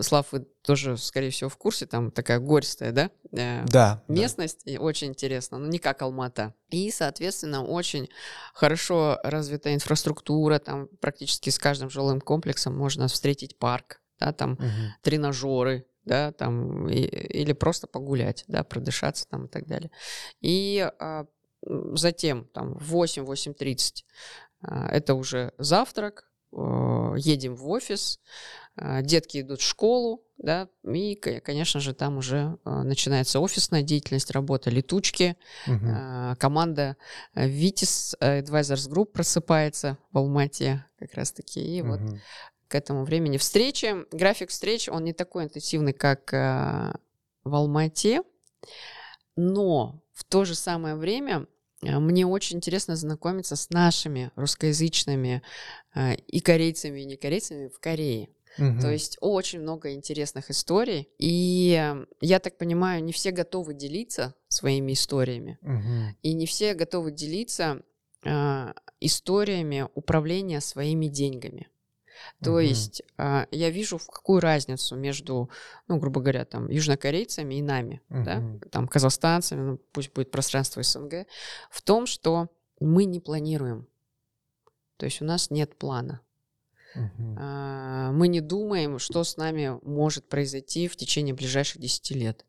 Слав, вы тоже, скорее всего, в курсе, там такая горстая, да? Э, да. Местность, да. очень интересно, но не как Алмата. И, соответственно, очень хорошо развита инфраструктура, там практически с каждым жилым комплексом можно встретить парк, да, там угу. тренажеры, да, там, и, или просто погулять, да, продышаться там и так далее. И а, затем, там, в 8-8.30 а, это уже завтрак, а, едем в офис, детки идут в школу, да, и, конечно же, там уже а, начинается офисная деятельность, работа, летучки, угу. а, команда Vitis Advisors Group просыпается в Алмате как раз-таки, и угу. вот к этому времени встречи. График встреч, он не такой интенсивный, как в Алмате, но в то же самое время мне очень интересно знакомиться с нашими русскоязычными и корейцами, и не корейцами в Корее. Угу. То есть очень много интересных историй. И э, я так понимаю, не все готовы делиться своими историями. Угу. И не все готовы делиться э, историями управления своими деньгами. То угу. есть а, я вижу, в какую разницу между, ну, грубо говоря, там, южнокорейцами и нами, угу. да, там, казахстанцами, ну, пусть будет пространство СНГ, в том, что мы не планируем. То есть у нас нет плана. Угу. А, мы не думаем, что с нами может произойти в течение ближайших 10 лет.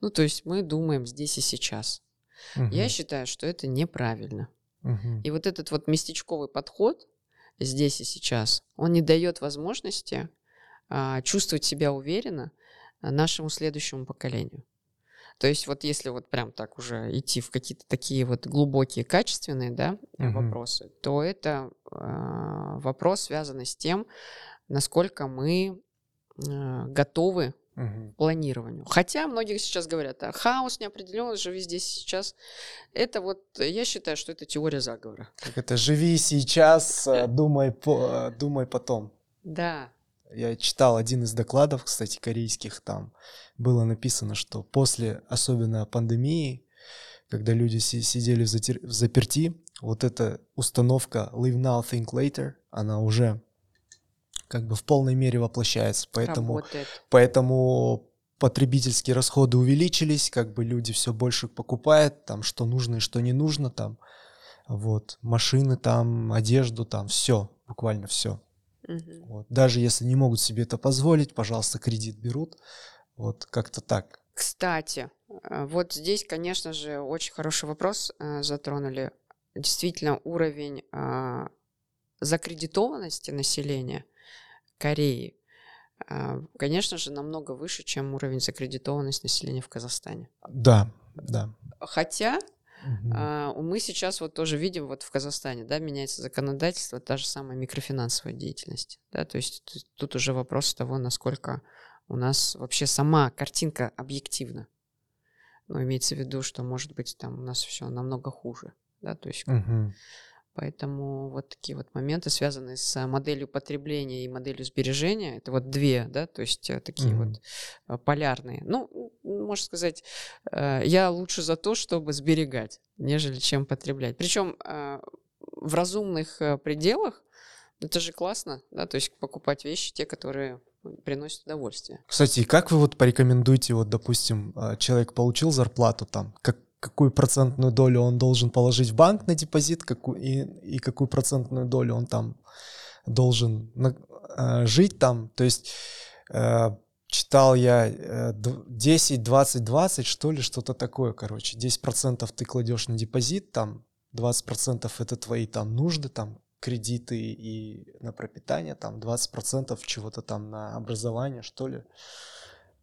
Ну, то есть мы думаем здесь и сейчас. Угу. Я считаю, что это неправильно. Угу. И вот этот вот местечковый подход здесь и сейчас, он не дает возможности а, чувствовать себя уверенно нашему следующему поколению. То есть вот если вот прям так уже идти в какие-то такие вот глубокие качественные да, угу. вопросы, то это э, вопрос связанный с тем, насколько мы э, готовы угу. планированию. Хотя многие сейчас говорят, а хаос, неопределенность, живи здесь сейчас. Это вот, я считаю, что это теория заговора. Как это, живи сейчас, э, думай, по, думай потом. Да. Я читал один из докладов, кстати, корейских, там было написано, что после, особенно пандемии, когда люди сидели в, затер... в заперти, вот эта установка live now, think later, она уже как бы в полной мере воплощается. Поэтому, Работает. поэтому потребительские расходы увеличились, как бы люди все больше покупают, там, что нужно и что не нужно, там, вот, машины там, одежду там, все, буквально все. Угу. Вот. Даже если не могут себе это позволить, пожалуйста, кредит берут, вот, как-то так. Кстати, э, вот здесь, конечно же, очень хороший вопрос э, затронули. Действительно, уровень э, закредитованности населения Кореи, а, конечно же, намного выше, чем уровень закредитованности населения в Казахстане. Да, да. Хотя угу. мы сейчас вот тоже видим вот в Казахстане, да, меняется законодательство, та же самая микрофинансовая деятельность, да, то есть тут уже вопрос того, насколько у нас вообще сама картинка объективна. Но ну, имеется в виду, что может быть там у нас все намного хуже, да, то есть угу. Поэтому вот такие вот моменты, связанные с моделью потребления и моделью сбережения, это вот две, да, то есть э, такие mm-hmm. вот э, полярные. Ну, можно сказать, э, я лучше за то, чтобы сберегать, нежели чем потреблять. Причем в разумных пределах, это же классно, да, то есть покупать вещи, те, которые приносят удовольствие. Кстати, как вы вот порекомендуете, вот, допустим, человек получил зарплату там, как какую процентную долю он должен положить в банк на депозит, какую, и, и какую процентную долю он там должен на, э, жить там. То есть э, читал я э, 10, 20, 20, что ли, что-то такое, короче. 10% ты кладешь на депозит, там 20% это твои там нужды, там кредиты и на пропитание, там 20% чего-то там на образование, что ли.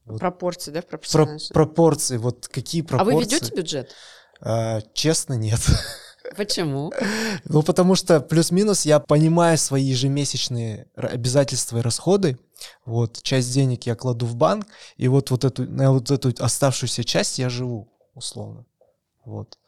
Вот. Пропорции, да, Про, пропорции, вот какие пропорции? А вы ведете бюджет? А, честно, нет. Почему? Ну, потому что плюс-минус я понимаю свои ежемесячные обязательства и расходы. Вот, часть денег я кладу в банк, и вот, вот эту, на вот эту оставшуюся часть я живу, условно. Вот.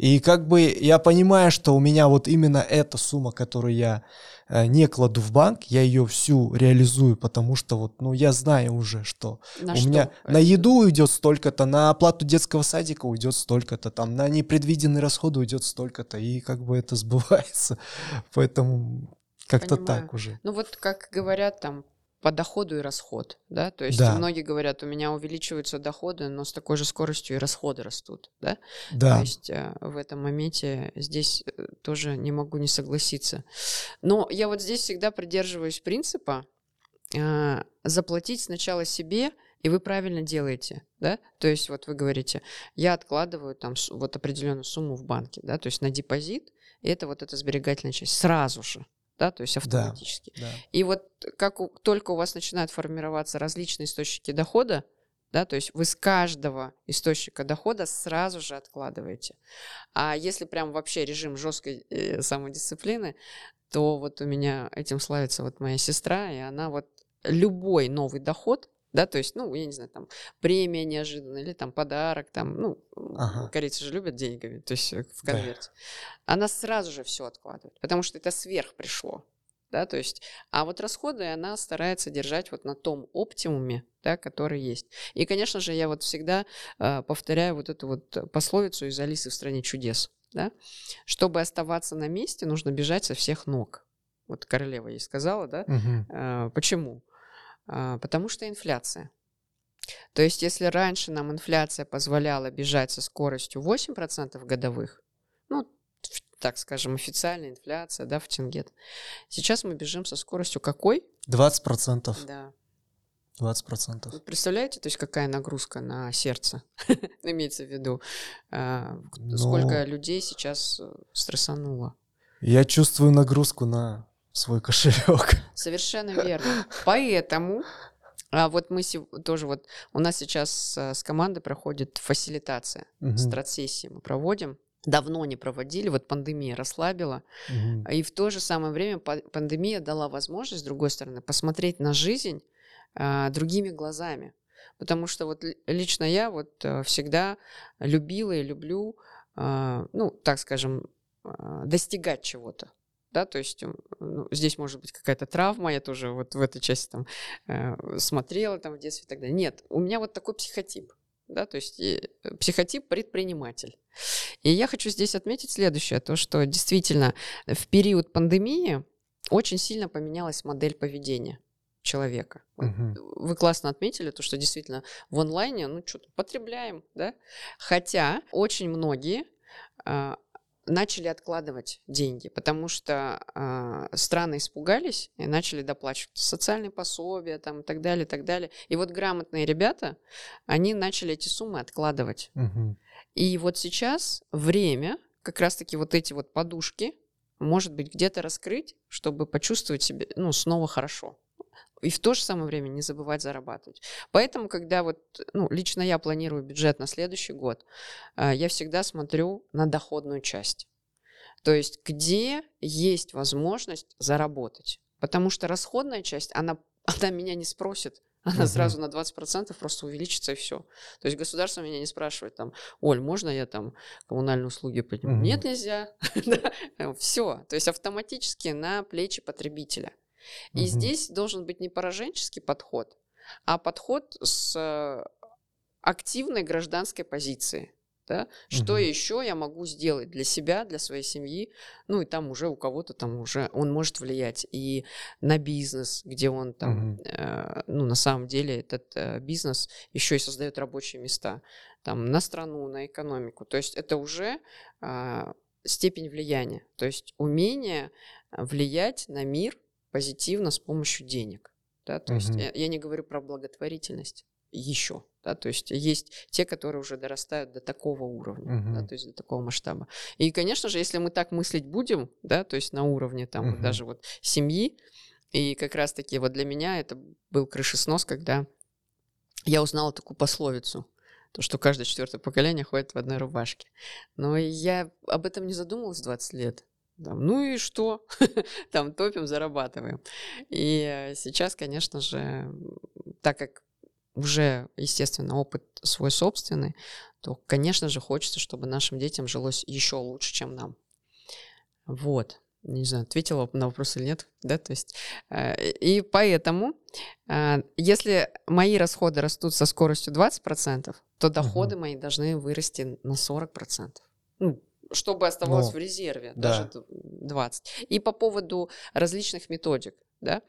И как бы я понимаю, что у меня вот именно эта сумма, которую я э, не кладу в банк, я ее всю реализую, потому что вот, ну, я знаю уже, что на у что? меня на еду уйдет столько-то, на оплату детского садика уйдет столько-то, там, на непредвиденные расходы уйдет столько-то, и как бы это сбывается. Поэтому как-то так уже. Ну вот как говорят там по доходу и расход, да, то есть да. многие говорят, у меня увеличиваются доходы, но с такой же скоростью и расходы растут, да, да. то есть э, в этом моменте здесь э, тоже не могу не согласиться. Но я вот здесь всегда придерживаюсь принципа э, заплатить сначала себе, и вы правильно делаете, да, то есть вот вы говорите, я откладываю там вот определенную сумму в банке, да, то есть на депозит, и это вот эта сберегательная часть сразу же, да, то есть автоматически. Да, да. И вот как у, только у вас начинают формироваться различные источники дохода, да, то есть вы с каждого источника дохода сразу же откладываете. А если прям вообще режим жесткой э, самодисциплины, то вот у меня этим славится вот моя сестра, и она вот любой новый доход да, то есть, ну, я не знаю, там, премия неожиданная или там подарок, там, ну, ага. корейцы же любят деньгами, то есть э, в конверте. Да. Она сразу же все откладывает, потому что это сверх пришло, да, то есть, а вот расходы она старается держать вот на том оптимуме, да, который есть. И, конечно же, я вот всегда э, повторяю вот эту вот пословицу из Алисы в стране чудес, да, чтобы оставаться на месте, нужно бежать со всех ног. Вот королева ей сказала, да, угу. э, почему? А, потому что инфляция. То есть, если раньше нам инфляция позволяла бежать со скоростью 8% годовых, ну, так скажем, официальная инфляция, да, в тенге. Сейчас мы бежим со скоростью какой? 20%. Да. 20%. Вы представляете, то есть какая нагрузка на сердце, имеется в виду, а, Ну. сколько людей сейчас э, стрессануло. Я чувствую нагрузку на свой кошелек. Совершенно верно. Поэтому а вот мы тоже вот у нас сейчас э, с командой проходит фасилитация, Мгм. стратсессии мы проводим. Давно не проводили, вот пандемия расслабила. Мгм. И в то же самое время па- пандемия дала возможность, с другой стороны, посмотреть на жизнь а, другими глазами. Потому что вот ли- лично я вот э, всегда любила и люблю, а, ну, так скажем, а, достигать чего-то. Да, то есть ну, здесь может быть какая-то травма, я тоже вот в этой части там э, смотрела там в детстве и так далее. Нет, у меня вот такой психотип, да, то есть э, психотип предприниматель. И я хочу здесь отметить следующее, то, что действительно в период пандемии очень сильно поменялась модель поведения человека. Мгм. Вы классно отметили то, что действительно в онлайне, ну, что-то потребляем, да? Хотя очень многие а, начали откладывать деньги, потому что а, страны испугались и начали доплачивать социальные пособия там, и так далее, и так далее. И вот грамотные ребята, они начали эти суммы откладывать. Мгм. И вот сейчас время, как раз-таки вот эти вот подушки, может быть, где-то раскрыть, чтобы почувствовать себя, ну, снова хорошо. И в то же самое время не забывать зарабатывать. Поэтому, когда вот, ну, лично я планирую бюджет на следующий год, а, я всегда смотрю на доходную часть. То есть, где есть возможность заработать. Потому что расходная часть, она, она меня не спросит. Она Мгм. сразу на 20% просто увеличится и все. То есть государство меня не спрашивает там, Оль, можно я там коммунальные услуги подниму? Мгм. Нет, нельзя. Все. То есть автоматически на плечи потребителя. И Мгм. здесь должен быть не пораженческий подход, а подход с э, активной гражданской позиции. Да? Что Мгм. еще я могу сделать для себя, для своей семьи? Ну и там уже у кого-то там уже он может влиять и на бизнес, где он там, Мгм. э, ну на самом деле этот э, бизнес еще и создает рабочие места, там на страну, на экономику. То есть это уже а, степень влияния, то есть умение а, влиять на мир позитивно с помощью денег. Да? То есть Мгм. я, я не говорю про благотворительность еще. Да, то есть есть те, которые уже дорастают до такого уровня, да, Мгм. то есть до такого масштаба. И, конечно же, если мы так мыслить будем, да, то есть на уровне там вот Мгм. даже вот семьи, и как раз-таки вот для меня это был крышеснос, когда я узнала такую пословицу, то, что каждое четвертое поколение ходит в одной рубашке. Но я об этом не задумывалась 20 лет. Там, ну и что? Там топим, зарабатываем. И э, сейчас, конечно же, так как уже, естественно, опыт свой собственный, то, конечно же, хочется, чтобы нашим детям жилось еще лучше, чем нам. Вот. Не знаю, ответила на вопрос или нет, да, то есть, э, и поэтому, э, если мои расходы растут со скоростью 20%, то доходы мои должны вырасти на 40%. Ну, чтобы оставалось Ну, в резерве, да. даже д- 20. И по поводу различных методик, да,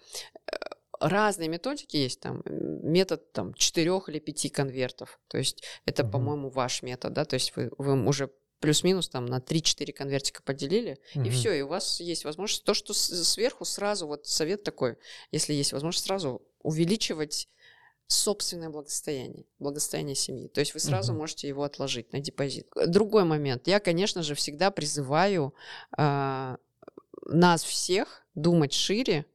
э, разные методики есть, там, метод там четырех или пяти конвертов, то есть это, Мгм. по-моему, ваш метод, да, то есть вы, вы уже плюс-минус там на 3-4 конвертика поделили, и Мгм. все, и у вас есть возможность, то, что сверху сразу, вот совет такой, если есть возможность, сразу увеличивать собственное благосостояние, благосостояние семьи. То есть вы сразу Мгм. можете его отложить на депозит. Другой момент. Я, конечно же, всегда призываю а, нас всех думать шире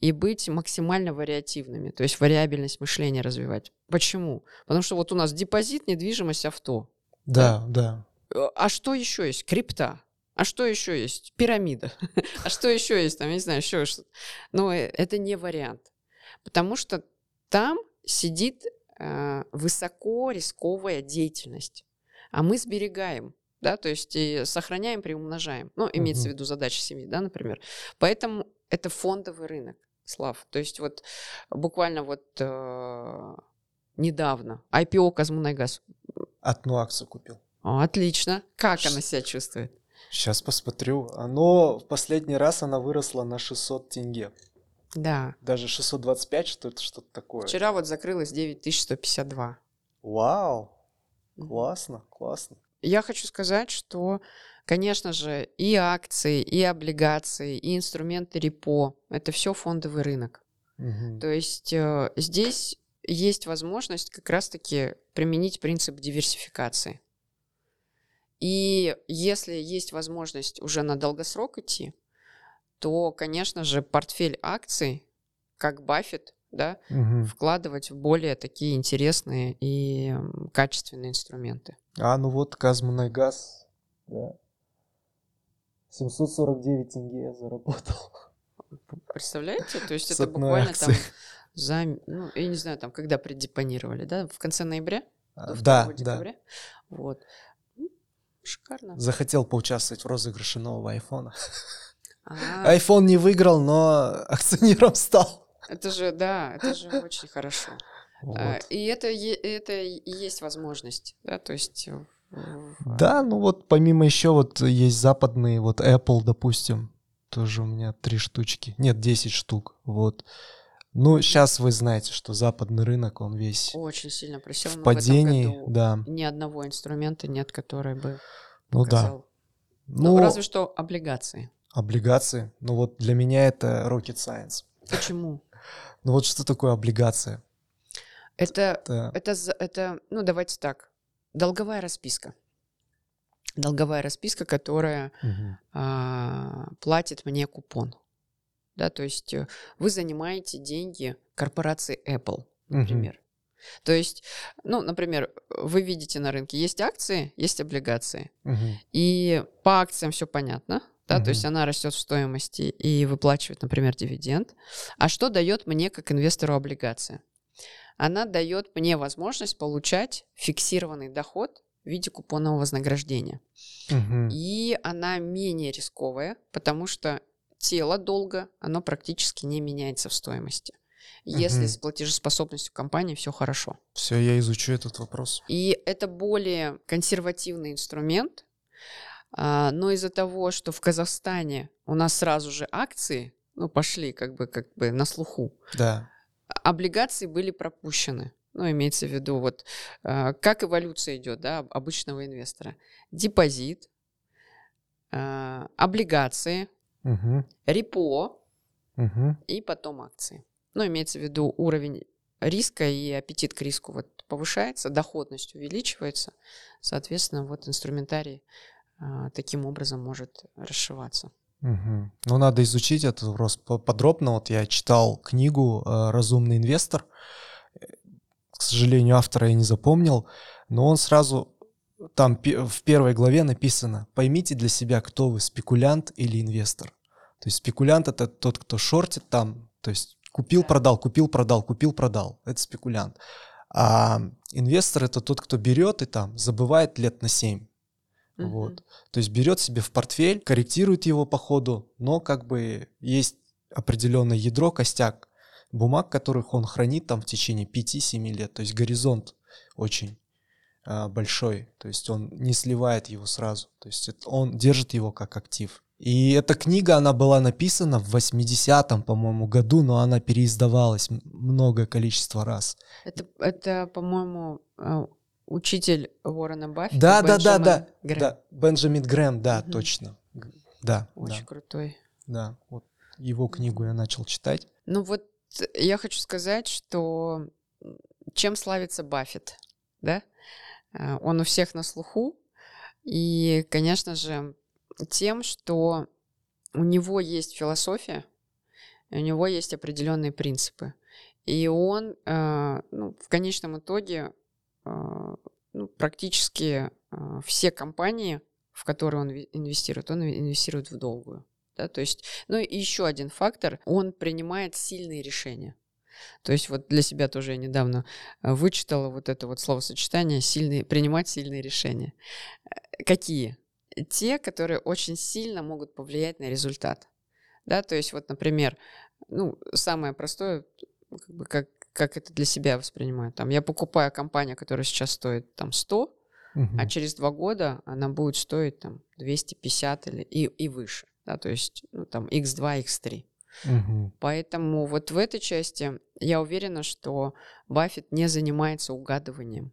и быть максимально вариативными, то есть вариабельность мышления развивать. Почему? Потому что вот у нас депозит, недвижимость, авто. Да, да. Э, А что еще есть? Крипта. А что еще есть? Пирамида. А что еще есть? Там, я не знаю, еще что-то. Но э, это не вариант. Потому что там сидит э, высоко рисковая деятельность. А мы сберегаем, да, то есть и сохраняем, приумножаем. Ну, имеется в Мгм. виду задача семьи, да, например. Поэтому это фондовый рынок, Слав. То есть вот буквально вот э, недавно IPO Казмунайгаз. Одну акцию купил. О, отлично. Как она себя чувствует? Сейчас посмотрю. Оно в последний раз она выросла на 600 тенге. Да. Даже 625, что это что-то такое. Вчера вот закрылось 9152. Вау, классно, классно. Я хочу сказать, что Конечно же, и акции, и облигации, и инструменты репо – это все фондовый рынок. Мгм. То есть э, здесь есть возможность как раз-таки применить принцип диверсификации. И если есть возможность уже на долгосрок идти, то, конечно же, портфель акций, как Баффет, да, Мгм. вкладывать в более такие интересные и качественные инструменты. А, ну вот Казмунай газ, да. 749 тенге я заработал. Представляете? То есть С это буквально там акции. за, ну, я не знаю, там, когда предепонировали, да, в конце ноября, А, до 2 Да, да. Вот. Шикарно. Захотел поучаствовать в розыгрыше нового айфона. А, Айфон не выиграл, но акционером стал. это же, да, это же очень хорошо. А, Вот. И это, это и есть возможность, да, то есть... э, Да, ну вот помимо еще вот есть западные, вот Apple, допустим, тоже у меня три штучки. Нет, 10 штук, вот. Ну, сейчас вы знаете, что западный рынок, он весь Очень сильно просел. в но в этом падении, году да. Ни одного инструмента нет, который бы Ну да. Ну, Ну, разве что облигации. Облигации, ну вот для меня это rocket science. Почему? Ну вот что такое облигация? Это, Это... это, это, ну, давайте так, долговая расписка. Долговая расписка, которая Мгм. а, платит мне купон. Да, то есть э, вы занимаете деньги корпорации Apple, например. То есть, ну, например, вы видите на рынке есть акции, есть облигации. Мгм. И по акциям все понятно. Да, Мгм. то есть она растет в стоимости и выплачивает, например, дивиденд. А что дает мне как инвестору облигация? Она дает мне возможность получать фиксированный доход в виде купонного вознаграждения. Мгм. И она менее рисковая, потому что тело долга, оно практически не меняется в стоимости. Если Мгм. с платежеспособностью компании все хорошо. Все, я изучу этот вопрос. И это более консервативный инструмент, но из-за того, что в Казахстане у нас сразу же акции, ну, пошли как бы, как бы на слуху, Да. облигации были пропущены. Ну, имеется в виду, вот а, как эволюция идет, да, об- обычного инвестора. Депозит, а, облигации, Мгм. репо Мгм. и потом акции. Ну, имеется в виду уровень риска и аппетит к риску вот повышается, доходность увеличивается, соответственно, вот инструментарий а, таким образом может расшиваться. Мгм. Ну, надо изучить этот вопрос по- подробно. Вот я читал книгу э, «Разумный инвестор». К сожалению, автора я не запомнил, но он сразу там в первой главе написано «Поймите для себя, кто вы, спекулянт или инвестор». То есть спекулянт — это тот, кто шортит там, то есть купил, Да. продал, купил, продал, купил, продал. Это спекулянт. А инвестор — это тот, кто берет и там забывает лет на 7. Мгм. Вот. То есть берет себе в портфель, корректирует его по ходу, но как бы есть определенное ядро, костяк бумаг, которых он хранит там в течение 5-7 лет. То есть горизонт очень а, большой. То есть он не сливает его сразу. То есть это- он держит его как актив. И эта книга, она была написана в 80-м, по-моему, году, но она переиздавалась многое количество раз. Это, это, по-моему, а, учитель Уоррена Баффета. Да, да, да, да, Грэм. да. Бенджамин Грэм, да, Мгм. точно. Да, Очень да. крутой. Да, вот его книгу я начал читать. Ну вот я хочу сказать, что чем славится Баффет, да? А, Он у всех на слуху, и, конечно же, тем, что у него есть философия, у него есть определенные принципы, и он, а, ну, в конечном итоге, ну, практически а, все компании, в которые он инвестирует, он инвестирует в долгую. Да, то есть, ну и еще один фактор, он принимает сильные решения. То есть вот для себя тоже я недавно э, вычитала вот это вот словосочетание сильные, принимать сильные решения. Э, Какие? Те, которые очень сильно могут повлиять на результат. Да, то есть вот, например, ну, самое простое, как, бы, как, как это для себя воспринимаю. Там, я покупаю компанию, которая сейчас стоит там 100, Мгм. а через два года она будет стоить там 250 или и, и выше. Да, то есть ну, там x2, x3. Мгм. Поэтому вот в этой части я уверена, что Баффет не занимается угадыванием.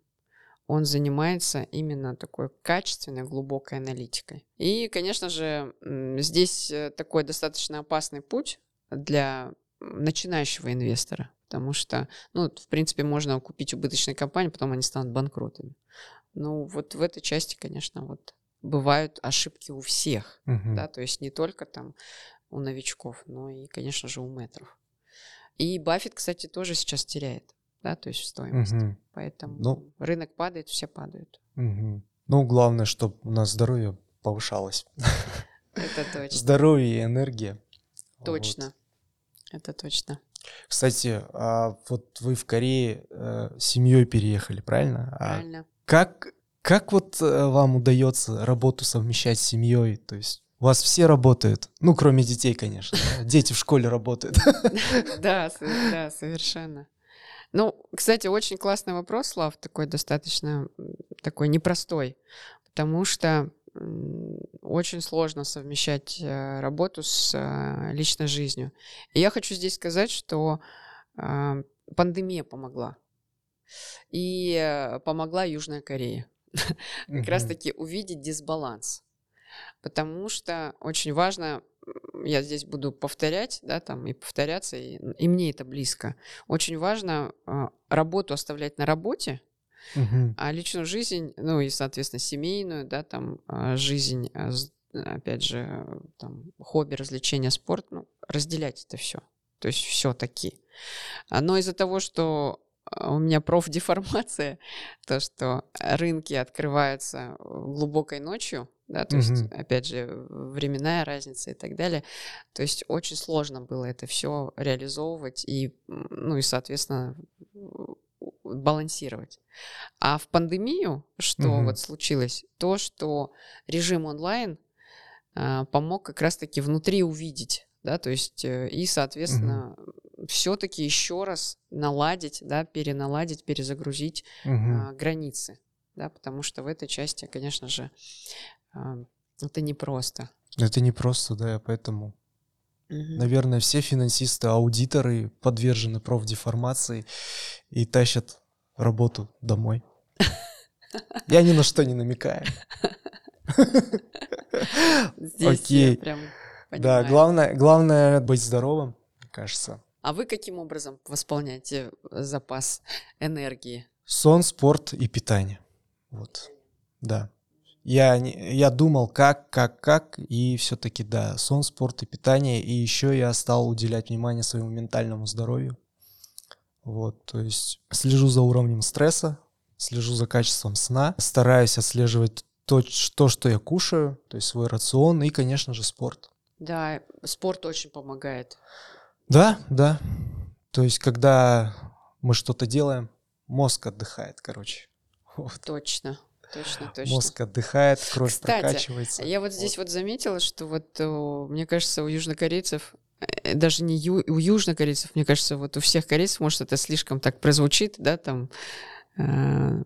он занимается именно такой качественной, глубокой аналитикой. И, конечно же, здесь э, такой достаточно опасный путь для начинающего инвестора, потому что, ну, в принципе, можно купить убыточные компании, потом они станут банкротами. Ну, вот в этой части, конечно, вот бывают ошибки у всех, угу. да, то есть не только там у новичков, но и, конечно же, у метров. И Баффет, кстати, тоже сейчас теряет, да, то есть в стоимости. Угу. Поэтому ну, рынок падает, все падают. Угу. Ну, главное, чтобы у нас здоровье повышалось. Это точно. Здоровье и энергия. Точно. Вот. Это точно. Кстати, а вот вы в Корее э, семьей переехали, правильно? А правильно. А как, как вот э, вам удается работу совмещать с семьей? То есть у вас все работают, ну, кроме детей, конечно. Дети в школе работают. Да, да, совершенно. Ну, кстати, очень классный вопрос, Слав, такой достаточно такой непростой, потому что очень сложно совмещать э, работу с э, личной жизнью. И я хочу здесь сказать, что э, пандемия помогла. И помогла Южная Корея. Как раз-таки увидеть дисбаланс. Потому что очень важно, я здесь буду повторять, да, там и повторяться, и, и мне это близко. Очень важно работу оставлять на работе, Угу. А личную жизнь, ну и, соответственно, семейную, да, там, а, жизнь, а, опять же, там, хобби, развлечения, спорт, ну, разделять это все. То есть все-таки. Но из-за того, что у меня профдеформация, то, что рынки открываются глубокой ночью, да, то угу. есть, опять же, временная разница и так далее. То есть очень сложно было это все реализовывать и, ну и, соответственно, балансировать. А в пандемию, что угу. вот случилось, то, что режим онлайн э, помог как раз-таки внутри увидеть, да, то есть э, и, соответственно, угу. все-таки еще раз наладить, да, переналадить, перезагрузить угу. э, границы, да, потому что в этой части, конечно же, э, это непросто. Это непросто, да, поэтому Наверное, все финансисты, аудиторы подвержены профдеформации и тащат работу домой. Я ни на что не намекаю. Окей. Да, главное, главное быть здоровым, кажется. А вы каким образом восполняете запас энергии? Сон, спорт и питание. Вот. Да. Я, я думал, как, как, как, и все-таки, да, сон, спорт и питание. И еще я стал уделять внимание своему ментальному здоровью. Вот, то есть слежу за уровнем стресса, слежу за качеством сна, стараюсь отслеживать то, то, что я кушаю, то есть свой рацион и, конечно же, спорт. Да, спорт очень помогает. Да, да. То есть, когда мы что-то делаем, мозг отдыхает, короче. Вот. Точно. Точно, точно. Мозг отдыхает, кровь Кстати, прокачивается. Я вот здесь вот. вот заметила, что вот, мне кажется, у южнокорейцев Э, даже не ю, у южнокорейцев, мне кажется, вот у всех корейцев, может, это слишком так прозвучит, да, там, э,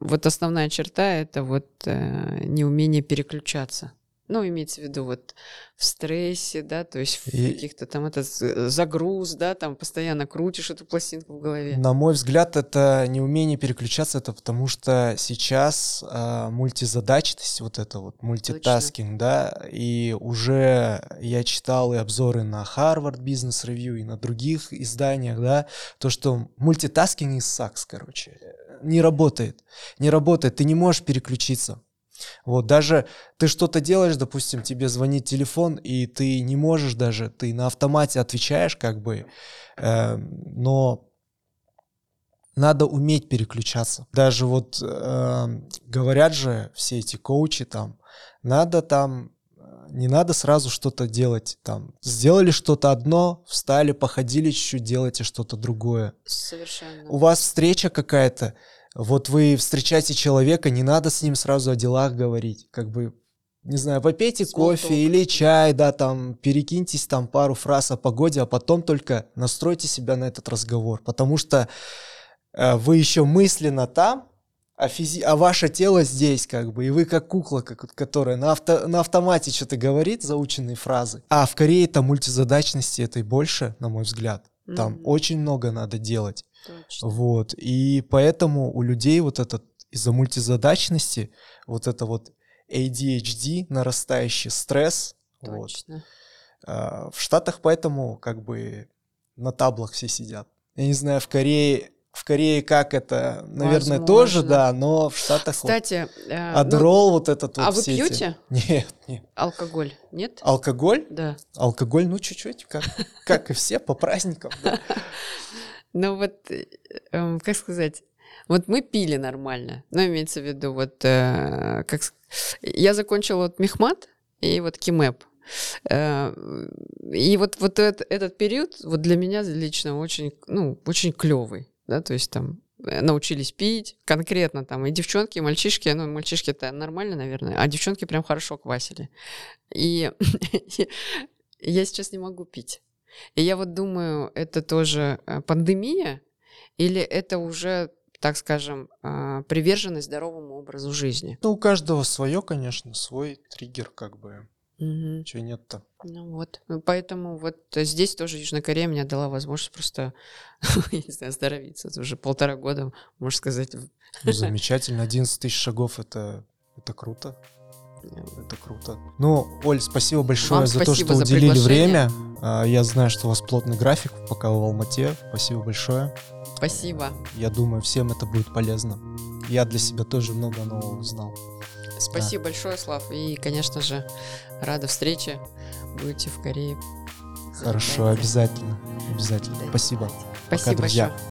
вот основная черта это вот э, неумение переключаться. Ну, имеется в виду вот в стрессе, да, то есть в и... каких-то там это загруз, да, там постоянно крутишь эту пластинку в голове. На мой взгляд, это неумение переключаться, это потому что сейчас э, мультизадачность, вот это вот мультитаскинг, Точно. да, и уже я читал и обзоры на Harvard Business Review и на других изданиях, да, то, что мультитаскинг из сакс, короче, не работает, не работает, ты не можешь переключиться. Вот, даже ты что-то делаешь, допустим, тебе звонит телефон, и ты не можешь даже, ты на автомате отвечаешь, как бы, э, но надо уметь переключаться. Даже вот э, говорят же все эти коучи там, надо там, не надо сразу что-то делать там. Сделали что-то одно, встали, походили чуть-чуть, делайте что-то другое. Совершенно. У вас встреча какая-то, вот вы встречаете человека, не надо с ним сразу о делах говорить, как бы, не знаю, попейте Small кофе talk. или чай, да, там, перекиньтесь там пару фраз о погоде, а потом только настройте себя на этот разговор, потому что э, вы еще мысленно там, а, физи... а ваше тело здесь, как бы, и вы как кукла, как, которая на, авто... на автомате что-то говорит, заученные фразы. А в Корее там мультизадачности этой больше, на мой взгляд. Там mm-hmm. очень много надо делать. Точно. Вот. И поэтому у людей вот этот из-за мультизадачности вот это вот ADHD, нарастающий стресс. Вот. Точно. А, В Штатах поэтому как бы на таблах все сидят. Я не знаю, в Корее, в Корее как это, наверное, тоже, Возможно. да, но в Штатах вот Кстати, э, ну, Адderall вот этот вот а вы все эти- пьете Нет, нет. алкоголь? Нет? Алкоголь? Да. Алкоголь, ну чуть-чуть, как, как и все, по праздникам. да. Ну вот, э, эм, как сказать, вот мы пили нормально, но имеется в виду вот, э, как я закончила вот мехмат и вот кимэп. Э, И вот, вот эт- этот период вот для меня лично очень, ну, очень клевый, да, то есть там научились пить конкретно там и девчонки, и мальчишки, ну, мальчишки это нормально, наверное, а девчонки прям хорошо квасили. И я сейчас не могу пить. И я вот думаю, это тоже э, пандемия или это уже, так скажем, э, приверженность здоровому образу жизни? Ну, у каждого свое, конечно, свой триггер, как бы. Мгм. Чего нет-то? Ну вот, Ну, поэтому вот здесь тоже Южная Корея мне дала возможность просто, я не знаю, оздоровиться. Это уже полтора года, можно сказать. Ну, замечательно. 11 тысяч шагов это, это круто. Это круто. Ну, Оль, спасибо большое Вам за то, что за уделили приглашение. время. А, Я знаю, что у вас плотный график, пока вы в Алмате. Спасибо большое. Спасибо. Я думаю, всем это будет полезно. Я для себя тоже много нового узнал. Спасибо большое, Слав. И, конечно же, рада встрече. Будете в Корее. Хорошо, обязательно. Обязательно. Дайте Спасибо. Спасибо друзья. большое.